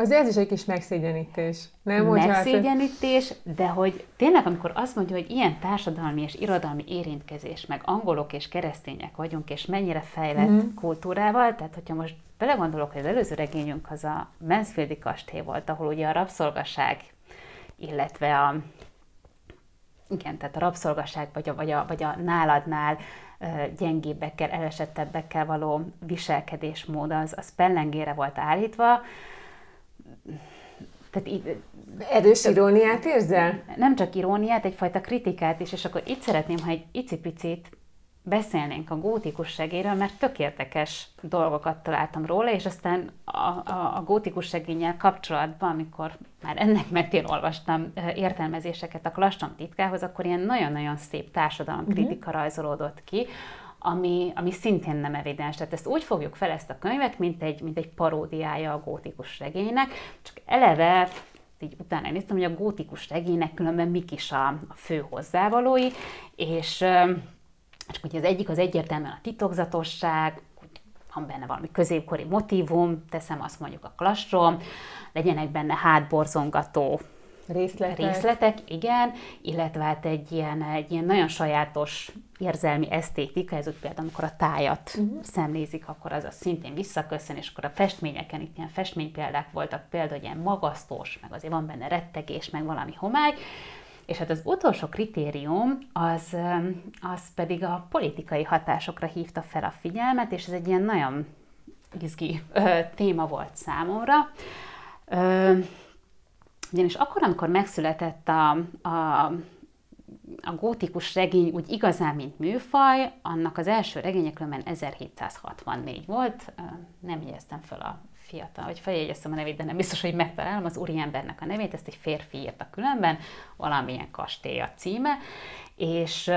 [SPEAKER 2] Az ez is egy kis megszégyenítés.
[SPEAKER 1] Nem? Megszégyenítés, de hogy tényleg, amikor azt mondja, hogy ilyen társadalmi és irodalmi érintkezés, meg angolok és keresztények vagyunk, és mennyire fejlett mm-hmm. kultúrával, tehát hogyha most belegondolok, hogy az előző regényünk az a Mansfieldi kastély volt, ahol ugye a rabszolgaság, illetve a igen, tehát a rabszolgaság, vagy a, vagy a, vagy a náladnál gyengébbekkel, elesettebbekkel való viselkedésmód, az, az pellengére volt állítva.
[SPEAKER 2] Tehát így, Erős iróniát érzel?
[SPEAKER 1] Nem csak iróniát, egyfajta kritikát is, és akkor itt szeretném, ha egy icipicit beszélnénk a gótikus segéről, mert tök érdekes dolgokat találtam róla, és aztán a, a, a gótikus segényel kapcsolatban, amikor már ennek mentén olvastam értelmezéseket a Klaston titkához, akkor ilyen nagyon-nagyon szép társadalomkritika uh-huh. rajzolódott ki, ami, ami szintén nem evidens. Tehát ezt úgy fogjuk fel ezt a könyvet, mint egy, mint egy paródiája a gótikus regénynek, csak eleve így utána néztem, hogy a gótikus regénynek különben mik is a, a fő hozzávalói, és csak hogy az egyik az egyértelműen a titokzatosság, van benne valami középkori motivum, teszem azt mondjuk a klastrom, legyenek benne hátborzongató
[SPEAKER 2] részletek.
[SPEAKER 1] részletek, igen, illetve hát egy ilyen, egy ilyen nagyon sajátos érzelmi esztétika, ez úgy például, amikor a tájat uh-huh. szemlézik, akkor az, az szintén visszaköszön, és akkor a festményeken itt ilyen festménypéldák voltak, például ilyen magasztos, meg azért van benne rettegés, meg valami homály, és hát az utolsó kritérium az, az pedig a politikai hatásokra hívta fel a figyelmet, és ez egy ilyen nagyon izgi ö, téma volt számomra. Ö, ugyanis akkor, amikor megszületett a, a, a gótikus regény úgy igazán, mint műfaj, annak az első regénye különben 1764 volt, nem jegyeztem fel a fiatal, vagy feljegyeztem a nevét, de nem biztos, hogy megtalálom az úriembernek a nevét, ezt egy férfi írta különben, valamilyen kastély a címe, és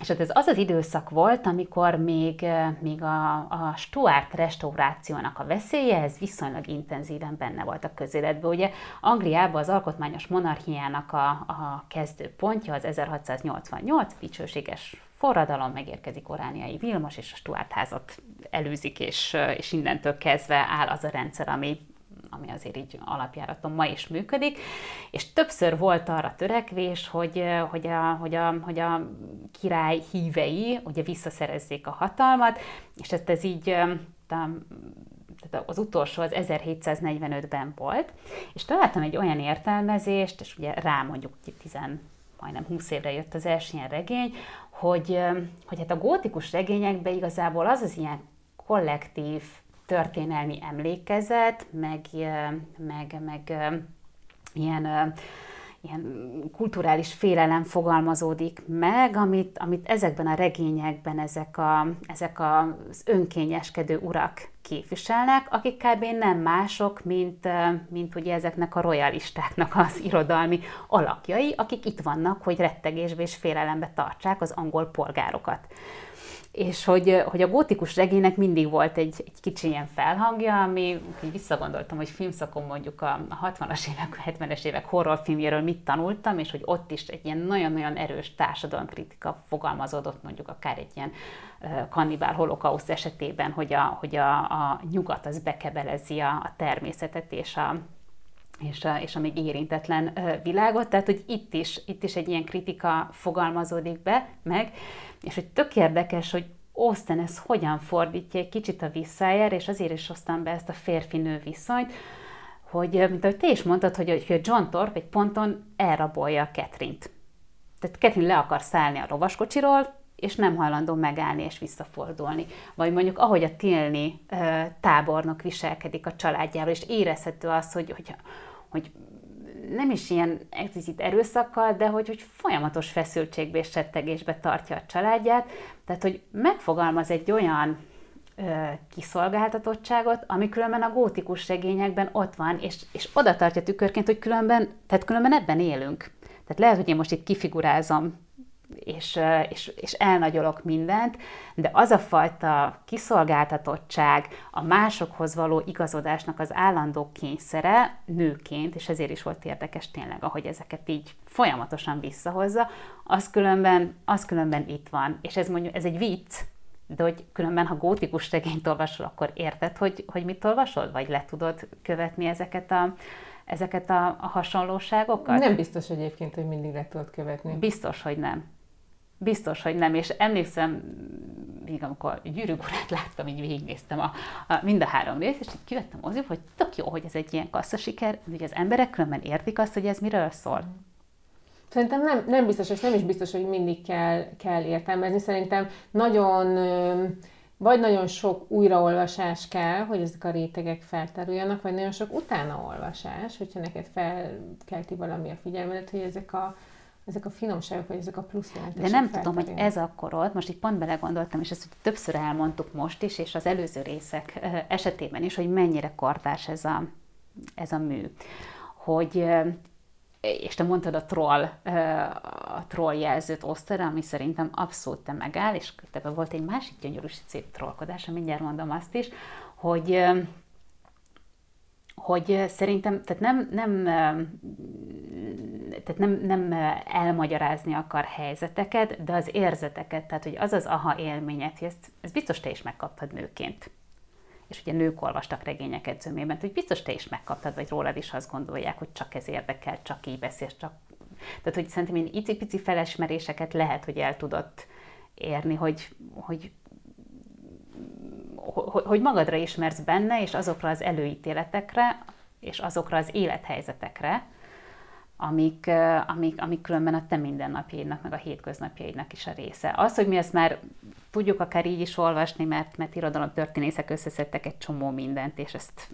[SPEAKER 1] és hát ez az az időszak volt, amikor még, még a, a Stuart restaurációnak a veszélye, ez viszonylag intenzíven benne volt a közéletben. Ugye Angliában az alkotmányos monarchiának a, a kezdőpontja az 1688, dicsőséges forradalom, megérkezik Orániai Vilmos, és a Stuart házat elűzik, és, és innentől kezdve áll az a rendszer, ami, ami azért így alapjáraton ma is működik, és többször volt arra törekvés, hogy, hogy, a, hogy, a, hogy a király hívei ugye visszaszerezzék a hatalmat, és ezt ez így tehát az utolsó az 1745-ben volt, és találtam egy olyan értelmezést, és ugye rá mondjuk 10, majdnem 20 évre jött az első ilyen regény, hogy, hogy hát a gótikus regényekben igazából az az ilyen kollektív történelmi emlékezet, meg, meg, meg ilyen ilyen kulturális félelem fogalmazódik meg, amit, amit ezekben a regényekben ezek, a, ezek az önkényeskedő urak képviselnek, akik kb. nem mások, mint, mint ugye ezeknek a royalistáknak az irodalmi alakjai, akik itt vannak, hogy rettegésbe és félelembe tartsák az angol polgárokat és hogy, hogy a gótikus regénynek mindig volt egy, egy kicsi ilyen felhangja, ami így visszagondoltam, hogy filmszakon mondjuk a 60-as évek, 70-es évek horrorfilmjéről mit tanultam, és hogy ott is egy ilyen nagyon-nagyon erős társadalomkritika fogalmazódott mondjuk akár egy ilyen kannibál holokauszt esetében, hogy a, hogy a, a nyugat az bekebelezi a, a természetet és a, és a, és a még érintetlen világot, tehát hogy itt is, itt is egy ilyen kritika fogalmazódik be, meg, és hogy tök érdekes, hogy Austen ez hogyan fordítja egy kicsit a visszájára, és azért is hoztam be ezt a férfi-nő viszonyt, hogy, mint ahogy te is mondtad, hogy, hogy John Thorpe egy ponton elrabolja Catherine-t. Tehát Catherine le akar szállni a rovaskocsiról, és nem hajlandó megállni és visszafordulni. Vagy mondjuk, ahogy a Tilni tábornok viselkedik a családjával, és érezhető az, hogy, hogy, hogy nem is ilyen explicit erőszakkal, de hogy, hogy folyamatos feszültségbe és settegésbe tartja a családját. Tehát, hogy megfogalmaz egy olyan ö, kiszolgáltatottságot, ami különben a gótikus regényekben ott van, és, és oda tartja tükörként, hogy különben, tehát különben ebben élünk. Tehát lehet, hogy én most itt kifigurázom és, és, és elnagyolok mindent, de az a fajta kiszolgáltatottság, a másokhoz való igazodásnak az állandó kényszere nőként, és ezért is volt érdekes tényleg, ahogy ezeket így folyamatosan visszahozza, az különben, az különben itt van. És ez mondjuk, ez egy vicc, de hogy különben, ha gótikus regényt olvasol, akkor érted, hogy, hogy mit olvasol? Vagy le tudod követni ezeket a, ezeket a, a hasonlóságokat?
[SPEAKER 2] Nem biztos egyébként, hogy mindig le tudod követni.
[SPEAKER 1] Biztos, hogy nem. Biztos, hogy nem, és emlékszem, még amikor gyűrűk urát láttam, így végignéztem a, a, mind a három részt, és így kivettem az hogy tök jó, hogy ez egy ilyen kasszasiker, hogy az emberek különben értik azt, hogy ez miről szól.
[SPEAKER 2] Szerintem nem, nem biztos, és nem is biztos, hogy mindig kell, kell értelmezni. Szerintem nagyon, vagy nagyon sok újraolvasás kell, hogy ezek a rétegek feltáruljanak, vagy nagyon sok utánaolvasás, hogyha neked felkelti valami a figyelmedet, hogy ezek a, ezek a finomságok, vagy ezek a plusz
[SPEAKER 1] jelentések. De nem tudom, hogy ez akkor most itt pont belegondoltam, és ezt többször elmondtuk most is, és az előző részek esetében is, hogy mennyire kortás ez a, ez a mű. Hogy és te mondtad a troll, a troll jelzőt osztára, ami szerintem abszolút te megáll, és ebben volt egy másik gyönyörű szép trollkodás, mindjárt mondom azt is, hogy hogy szerintem, tehát nem, nem, tehát nem, nem elmagyarázni akar helyzeteket, de az érzeteket, tehát hogy az az aha élményet, hogy ezt, ezt biztos te is megkaptad nőként. És ugye nők olvastak regényeket zömében, hogy biztos te is megkaptad, vagy rólad is azt gondolják, hogy csak ez érdekel, csak így beszélsz, csak... Tehát, hogy szerintem én icipici felismeréseket lehet, hogy el tudott érni, hogy, hogy hogy magadra ismersz benne, és azokra az előítéletekre, és azokra az élethelyzetekre, amik, amik, amik különben a te mindennapjaidnak, meg a hétköznapjaidnak is a része. Az, hogy mi ezt már tudjuk akár így is olvasni, mert, mert irodalom történészek összeszedtek egy csomó mindent, és ezt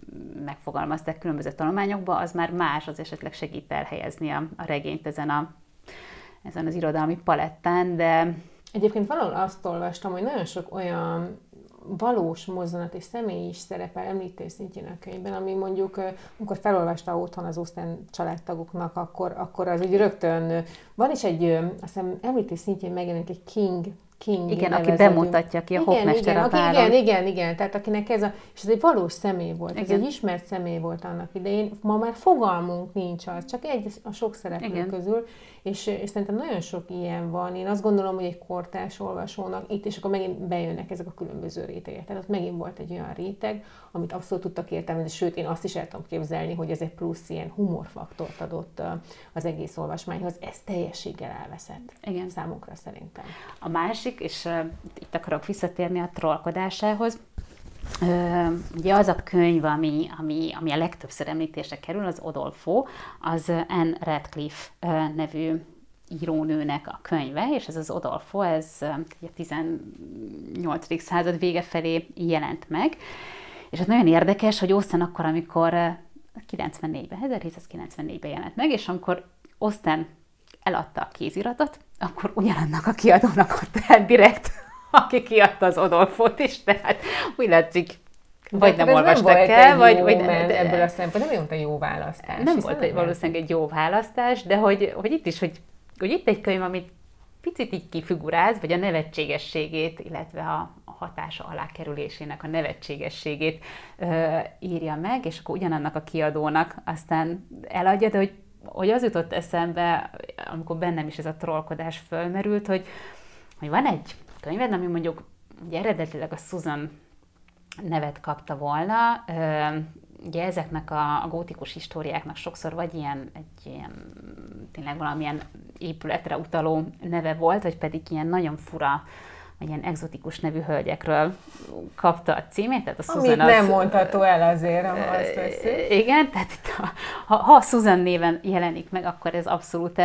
[SPEAKER 1] megfogalmazták különböző tanulmányokba, az már más, az esetleg segít elhelyezni a, a regényt ezen, a, ezen az irodalmi palettán, de...
[SPEAKER 2] Egyébként valahol azt olvastam, hogy nagyon sok olyan valós mozzanat és személy is szerepel említés szintjén a könyvben, ami mondjuk, amikor felolvasta otthon az Austen családtagoknak, akkor, akkor az egy rögtön, van is egy, azt hiszem említés szintjén megjelent egy King King
[SPEAKER 1] Igen, aki bemutatja ki a igen, hopmester
[SPEAKER 2] igen, a aki, igen, igen, igen, tehát akinek ez a, és ez egy valós személy volt, igen. ez egy ismert személy volt annak idején, ma már fogalmunk nincs az, csak egy a sok szereplő igen. közül, és, és szerintem nagyon sok ilyen van. Én azt gondolom, hogy egy kortárs olvasónak itt, és akkor megint bejönnek ezek a különböző rétegek. Tehát ott megint volt egy olyan réteg, amit abszolút tudtak értelmezni, sőt, én azt is el tudom képzelni, hogy ez egy plusz ilyen humorfaktort adott az egész olvasmányhoz. Ez teljességgel elveszett. Igen. Számukra szerintem.
[SPEAKER 1] A másik, és uh, itt akarok visszatérni a trollkodásához, Ugye az a könyv, ami, ami, ami a legtöbbször említése kerül, az Odolfo, az Anne Radcliffe nevű írónőnek a könyve, és ez az Odolfo, ez a 18. század vége felé jelent meg. És ez nagyon érdekes, hogy Osztán akkor, amikor 94-ben, 1794-ben jelent meg, és amikor Osztán eladta a kéziratot, akkor ugyanannak a kiadónak adta el direkt, (laughs) aki kiadta az Odolfot is, tehát úgy látszik, vagy nem olvastak nem el, vagy, vagy
[SPEAKER 2] nem, de, ebből a szempontból nem volt egy jó választás.
[SPEAKER 1] Nem volt egy, valószínűleg egy jó választás, de hogy, hogy itt is, hogy, hogy itt egy könyv, amit picit így kifiguráz, vagy a nevetségességét, illetve a, a hatása alá kerülésének a nevetségességét ö, írja meg, és akkor ugyanannak a kiadónak aztán eladja, de hogy hogy az jutott eszembe, amikor bennem is ez a trollkodás fölmerült, hogy, hogy van egy könyved, ami mondjuk ugye eredetileg a Susan nevet kapta volna, ugye ezeknek a, a gótikus históriáknak sokszor vagy ilyen, egy ilyen, tényleg valamilyen épületre utaló neve volt, vagy pedig ilyen nagyon fura ilyen exotikus nevű hölgyekről kapta a címét. Tehát a
[SPEAKER 2] Susan Amit az, nem mondható el azért, ha azt veszik.
[SPEAKER 1] Igen, tehát itt a, ha, ha a Susan néven jelenik meg, akkor ez abszolút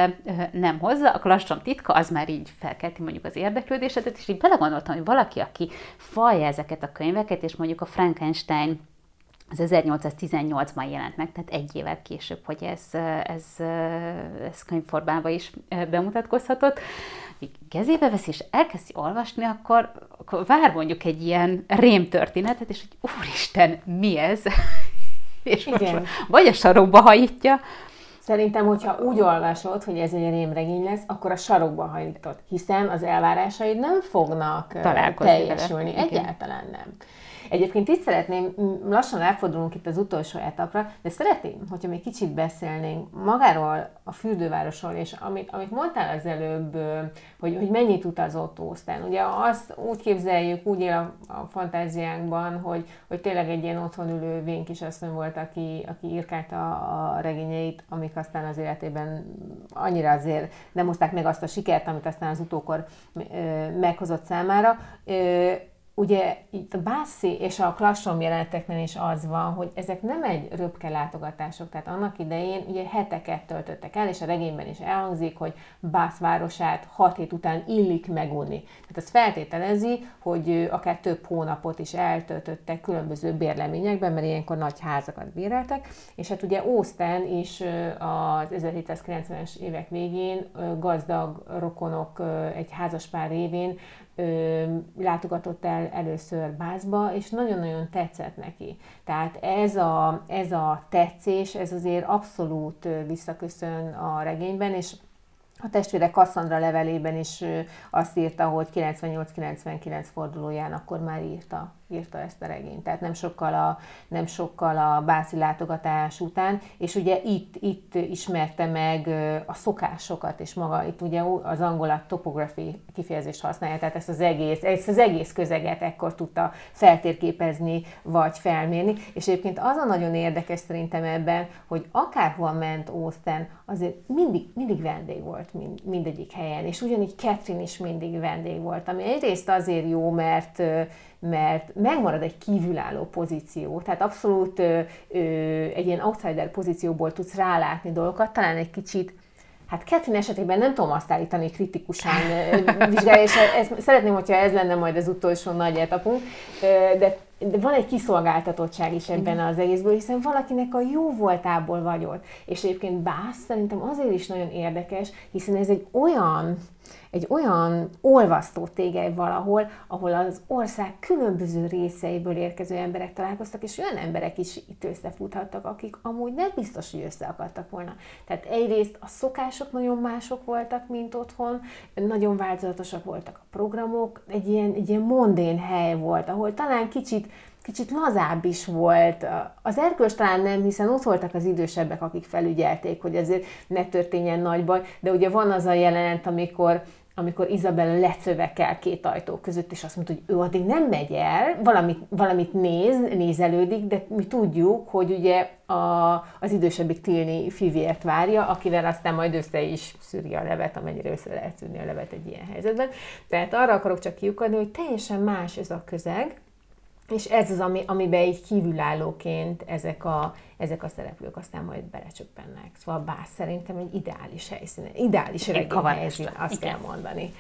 [SPEAKER 1] nem hozza. A klastrom titka az már így felkelti mondjuk az érdeklődésedet, és így belegondoltam, hogy valaki, aki falja ezeket a könyveket, és mondjuk a Frankenstein az 1818-ban jelent meg, tehát egy évvel később, hogy ez, ez, ez könyvformában is bemutatkozhatott. Kezébe veszi, és elkezdi olvasni, akkor, akkor vár mondjuk egy ilyen rém történetet, és hogy úristen, mi ez? (laughs) és Igen. Most, vagy a sarokba hajítja,
[SPEAKER 2] Szerintem, hogyha úgy olvasod, hogy ez egy rémregény lesz, akkor a sarokba hajítod, hiszen az elvárásaid nem fognak teljesülni. Vele. Egyáltalán nem. Egyébként itt szeretném, lassan elfordulunk itt az utolsó etapra, de szeretném, hogyha még kicsit beszélnénk magáról a fürdővárosról, és amit, amit mondtál az előbb, hogy, hogy mennyit utazott Ósztán. Ugye azt úgy képzeljük, úgy él a, a fantáziánkban, hogy, hogy tényleg egy ilyen otthon ülő vénkisasszony volt, aki, aki írkálta a regényeit, amik aztán az életében annyira azért nem hozták meg azt a sikert, amit aztán az utókor meghozott számára ugye itt a Bászi és a Klassom jeleneteknél is az van, hogy ezek nem egy röpke látogatások, tehát annak idején ugye heteket töltöttek el, és a regényben is elhangzik, hogy Bász városát hat hét után illik megunni. Tehát az feltételezi, hogy akár több hónapot is eltöltöttek különböző bérleményekben, mert ilyenkor nagy házakat béreltek, és hát ugye Ószten is az 1790-es évek végén gazdag rokonok egy házaspár révén ö, látogatott el először Bászba, és nagyon-nagyon tetszett neki. Tehát ez a, ez a tetszés, ez azért abszolút visszaköszön a regényben, és a testvére Cassandra levelében is azt írta, hogy 98-99 fordulóján akkor már írta írta ezt a regényt. Tehát nem sokkal a, nem sokkal a bászi látogatás után, és ugye itt, itt ismerte meg a szokásokat, és maga itt ugye az angol a topography kifejezést használja, tehát ezt az egész, ezt az egész közeget ekkor tudta feltérképezni, vagy felmérni, és egyébként az a nagyon érdekes szerintem ebben, hogy akárhol ment Austen, azért mindig, mindig vendég volt mind, mindegyik helyen, és ugyanígy Catherine is mindig vendég volt, ami egyrészt azért jó, mert mert megmarad egy kívülálló pozíció, tehát abszolút ö, ö, egy ilyen outsider pozícióból tudsz rálátni dolgokat, talán egy kicsit Hát Catherine esetében nem tudom azt állítani, kritikusan vizsgálja, és ez, szeretném, hogyha ez lenne majd az utolsó nagy etapunk, de, de van egy kiszolgáltatottság is ebben az egészből, hiszen valakinek a jó voltából vagy ott. És egyébként Bász szerintem azért is nagyon érdekes, hiszen ez egy olyan egy olyan olvasztó tégely valahol, ahol az ország különböző részeiből érkező emberek találkoztak, és olyan emberek is itt összefuthattak, akik amúgy nem biztos, hogy össze akartak volna. Tehát egyrészt a szokások nagyon mások voltak, mint otthon, nagyon változatosak voltak a programok, egy ilyen, egy ilyen mondén hely volt, ahol talán kicsit kicsit lazább is volt. Az erkölcs talán nem, hiszen ott voltak az idősebbek, akik felügyelték, hogy azért ne történjen nagy baj, de ugye van az a jelenet, amikor amikor Izabella lecövekel két ajtó között, és azt mondta, hogy ő addig nem megy el, valamit, valamit néz, nézelődik, de mi tudjuk, hogy ugye a, az idősebbik Tilni fivért várja, akivel aztán majd össze is szűri a levet, amennyire össze lehet szűrni a levet egy ilyen helyzetben. Tehát arra akarok csak kiukadni, hogy teljesen más ez a közeg, és ez az, ami, amiben egy kívülállóként ezek a, ezek a szereplők aztán majd belecsöppennek. Szóval bár szerintem egy ideális helyszín, ideális helyszín, azt Igen. kell mondani.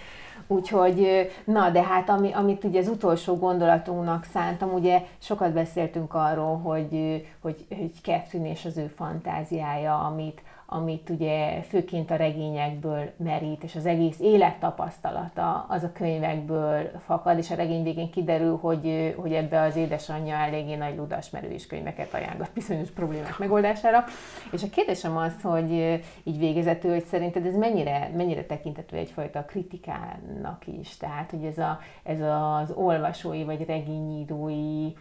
[SPEAKER 2] Úgyhogy, na, de hát ami, amit ugye az utolsó gondolatunknak szántam, ugye sokat beszéltünk arról, hogy, hogy, hogy Catherine és az ő fantáziája, amit, amit ugye főként a regényekből merít, és az egész élettapasztalata az a könyvekből fakad, és a regény végén kiderül, hogy, hogy ebbe az édesanyja eléggé nagy ludas, merő is könyveket ajánlott bizonyos problémák megoldására. És a kérdésem az, hogy így végezetül, hogy szerinted ez mennyire, mennyire tekintető egyfajta kritikának is, tehát hogy ez, a, ez az olvasói vagy regényírói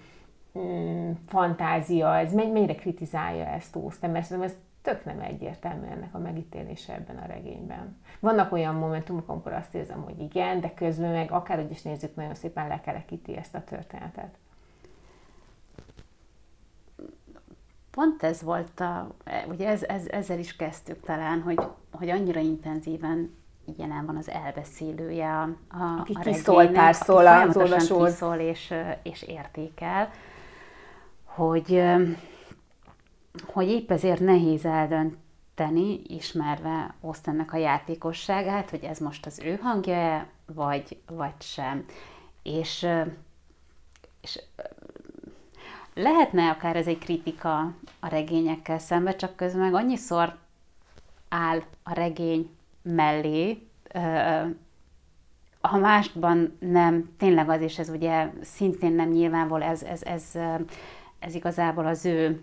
[SPEAKER 2] mm, fantázia, ez mennyire kritizálja ezt Austen, mert szerintem ez tök nem egyértelmű ennek a megítélése ebben a regényben. Vannak olyan momentumok, amikor azt érzem, hogy igen, de közben meg akárhogy is nézzük, nagyon szépen lekerekíti ezt a történetet.
[SPEAKER 1] Pont ez volt a, ugye ez, ez, ezzel is kezdtük talán, hogy, hogy annyira intenzíven jelen van az elbeszélője a, a,
[SPEAKER 2] aki a kiszól pár szól az olvasóhoz.
[SPEAKER 1] kiszól és, és értékel, hogy hogy épp ezért nehéz eldönteni, ismerve Osztennek a játékosságát, hogy ez most az ő hangja vagy, vagy sem. És, és lehetne akár ez egy kritika a regényekkel szemben, csak közben meg annyiszor áll a regény mellé, ha másban nem, tényleg az, és ez ugye szintén nem nyilvánvaló, ez, ez, ez, ez igazából az ő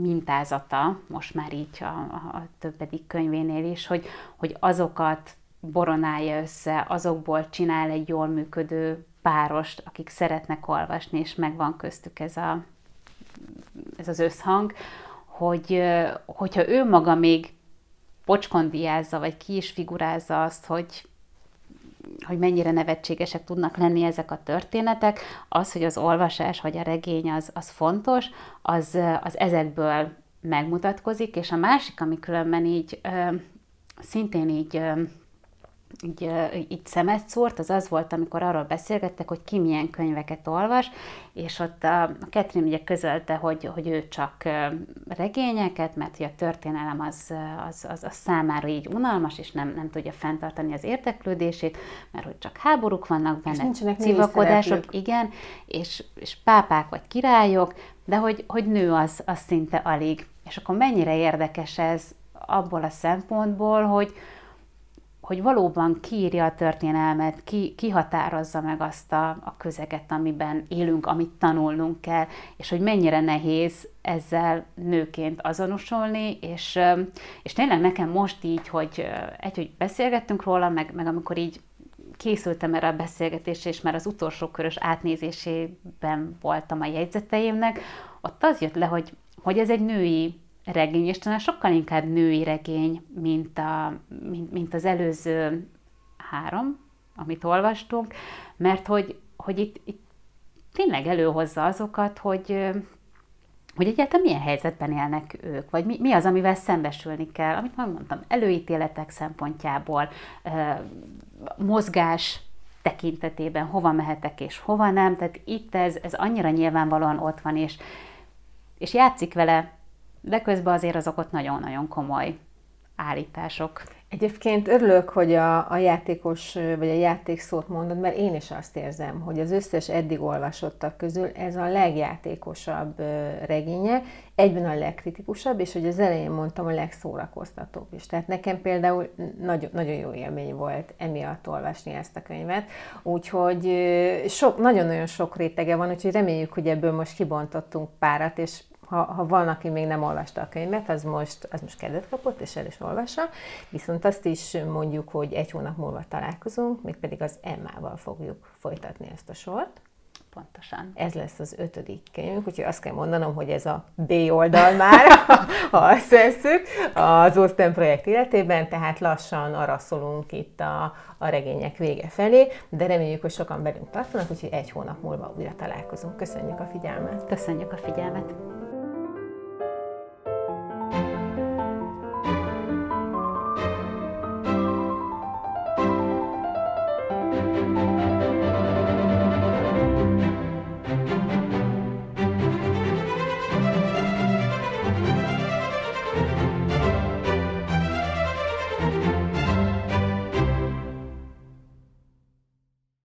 [SPEAKER 1] mintázata, most már így a, a többedik könyvénél is, hogy, hogy azokat boronálja össze, azokból csinál egy jól működő párost, akik szeretnek olvasni, és megvan köztük ez, a, ez az összhang, hogy, hogyha ő maga még pocskondiázza, vagy ki is figurázza azt, hogy hogy mennyire nevetségesek tudnak lenni ezek a történetek, az, hogy az olvasás vagy a regény az, az fontos, az, az ezekből megmutatkozik, és a másik, ami különben így szintén így így, így szemet szúrt, az az volt, amikor arról beszélgettek, hogy ki milyen könyveket olvas, és ott a, a Ketrin ugye közölte, hogy, hogy ő csak regényeket, mert hogy a történelem az, az, az, az számára így unalmas, és nem, nem tudja fenntartani az érteklődését, mert hogy csak háborúk vannak benne, civakodások, igen, és, és pápák vagy királyok, de hogy, hogy nő az, az szinte alig. És akkor mennyire érdekes ez abból a szempontból, hogy, hogy valóban kiírja a történelmet, ki, kihatározza meg azt a, a közeget, amiben élünk, amit tanulnunk kell, és hogy mennyire nehéz ezzel nőként azonosulni, és, és tényleg nekem most így, hogy egy, hogy beszélgettünk róla, meg, meg amikor így készültem erre a beszélgetésre, és már az utolsó körös átnézésében voltam a jegyzeteimnek, ott az jött le, hogy, hogy ez egy női regény, és talán sokkal inkább női regény, mint, a, mint, mint az előző három, amit olvastunk, mert hogy, hogy itt, itt tényleg előhozza azokat, hogy, hogy egyáltalán milyen helyzetben élnek ők, vagy mi, mi az, amivel szembesülni kell, amit már mondtam, előítéletek szempontjából, mozgás tekintetében, hova mehetek és hova nem, tehát itt ez, ez annyira nyilvánvalóan ott van, és, és játszik vele de közben azért azok ott nagyon-nagyon komoly állítások.
[SPEAKER 2] Egyébként örülök, hogy a, a játékos vagy a játékszót mondod, mert én is azt érzem, hogy az összes eddig olvasottak közül ez a legjátékosabb regénye, egyben a legkritikusabb, és hogy az elején mondtam, a legszórakoztatóbb is. Tehát nekem például nagyon, nagyon jó élmény volt emiatt olvasni ezt a könyvet, úgyhogy sok, nagyon-nagyon sok rétege van, úgyhogy reméljük, hogy ebből most kibontottunk párat, és ha, ha van, aki még nem olvasta a könyvet, az most, az most kedvet kapott, és el is olvassa. Viszont azt is mondjuk, hogy egy hónap múlva találkozunk, mégpedig az Emmával fogjuk folytatni ezt a sort.
[SPEAKER 1] Pontosan.
[SPEAKER 2] Ez lesz az ötödik könyvünk, úgyhogy azt kell mondanom, hogy ez a B oldal már, (laughs) ha azt veszük, az Oszten projekt életében, tehát lassan arra szólunk itt a, a regények vége felé, de reméljük, hogy sokan belünk tartanak, úgyhogy egy hónap múlva újra találkozunk. Köszönjük a figyelmet!
[SPEAKER 1] Köszönjük a figyelmet!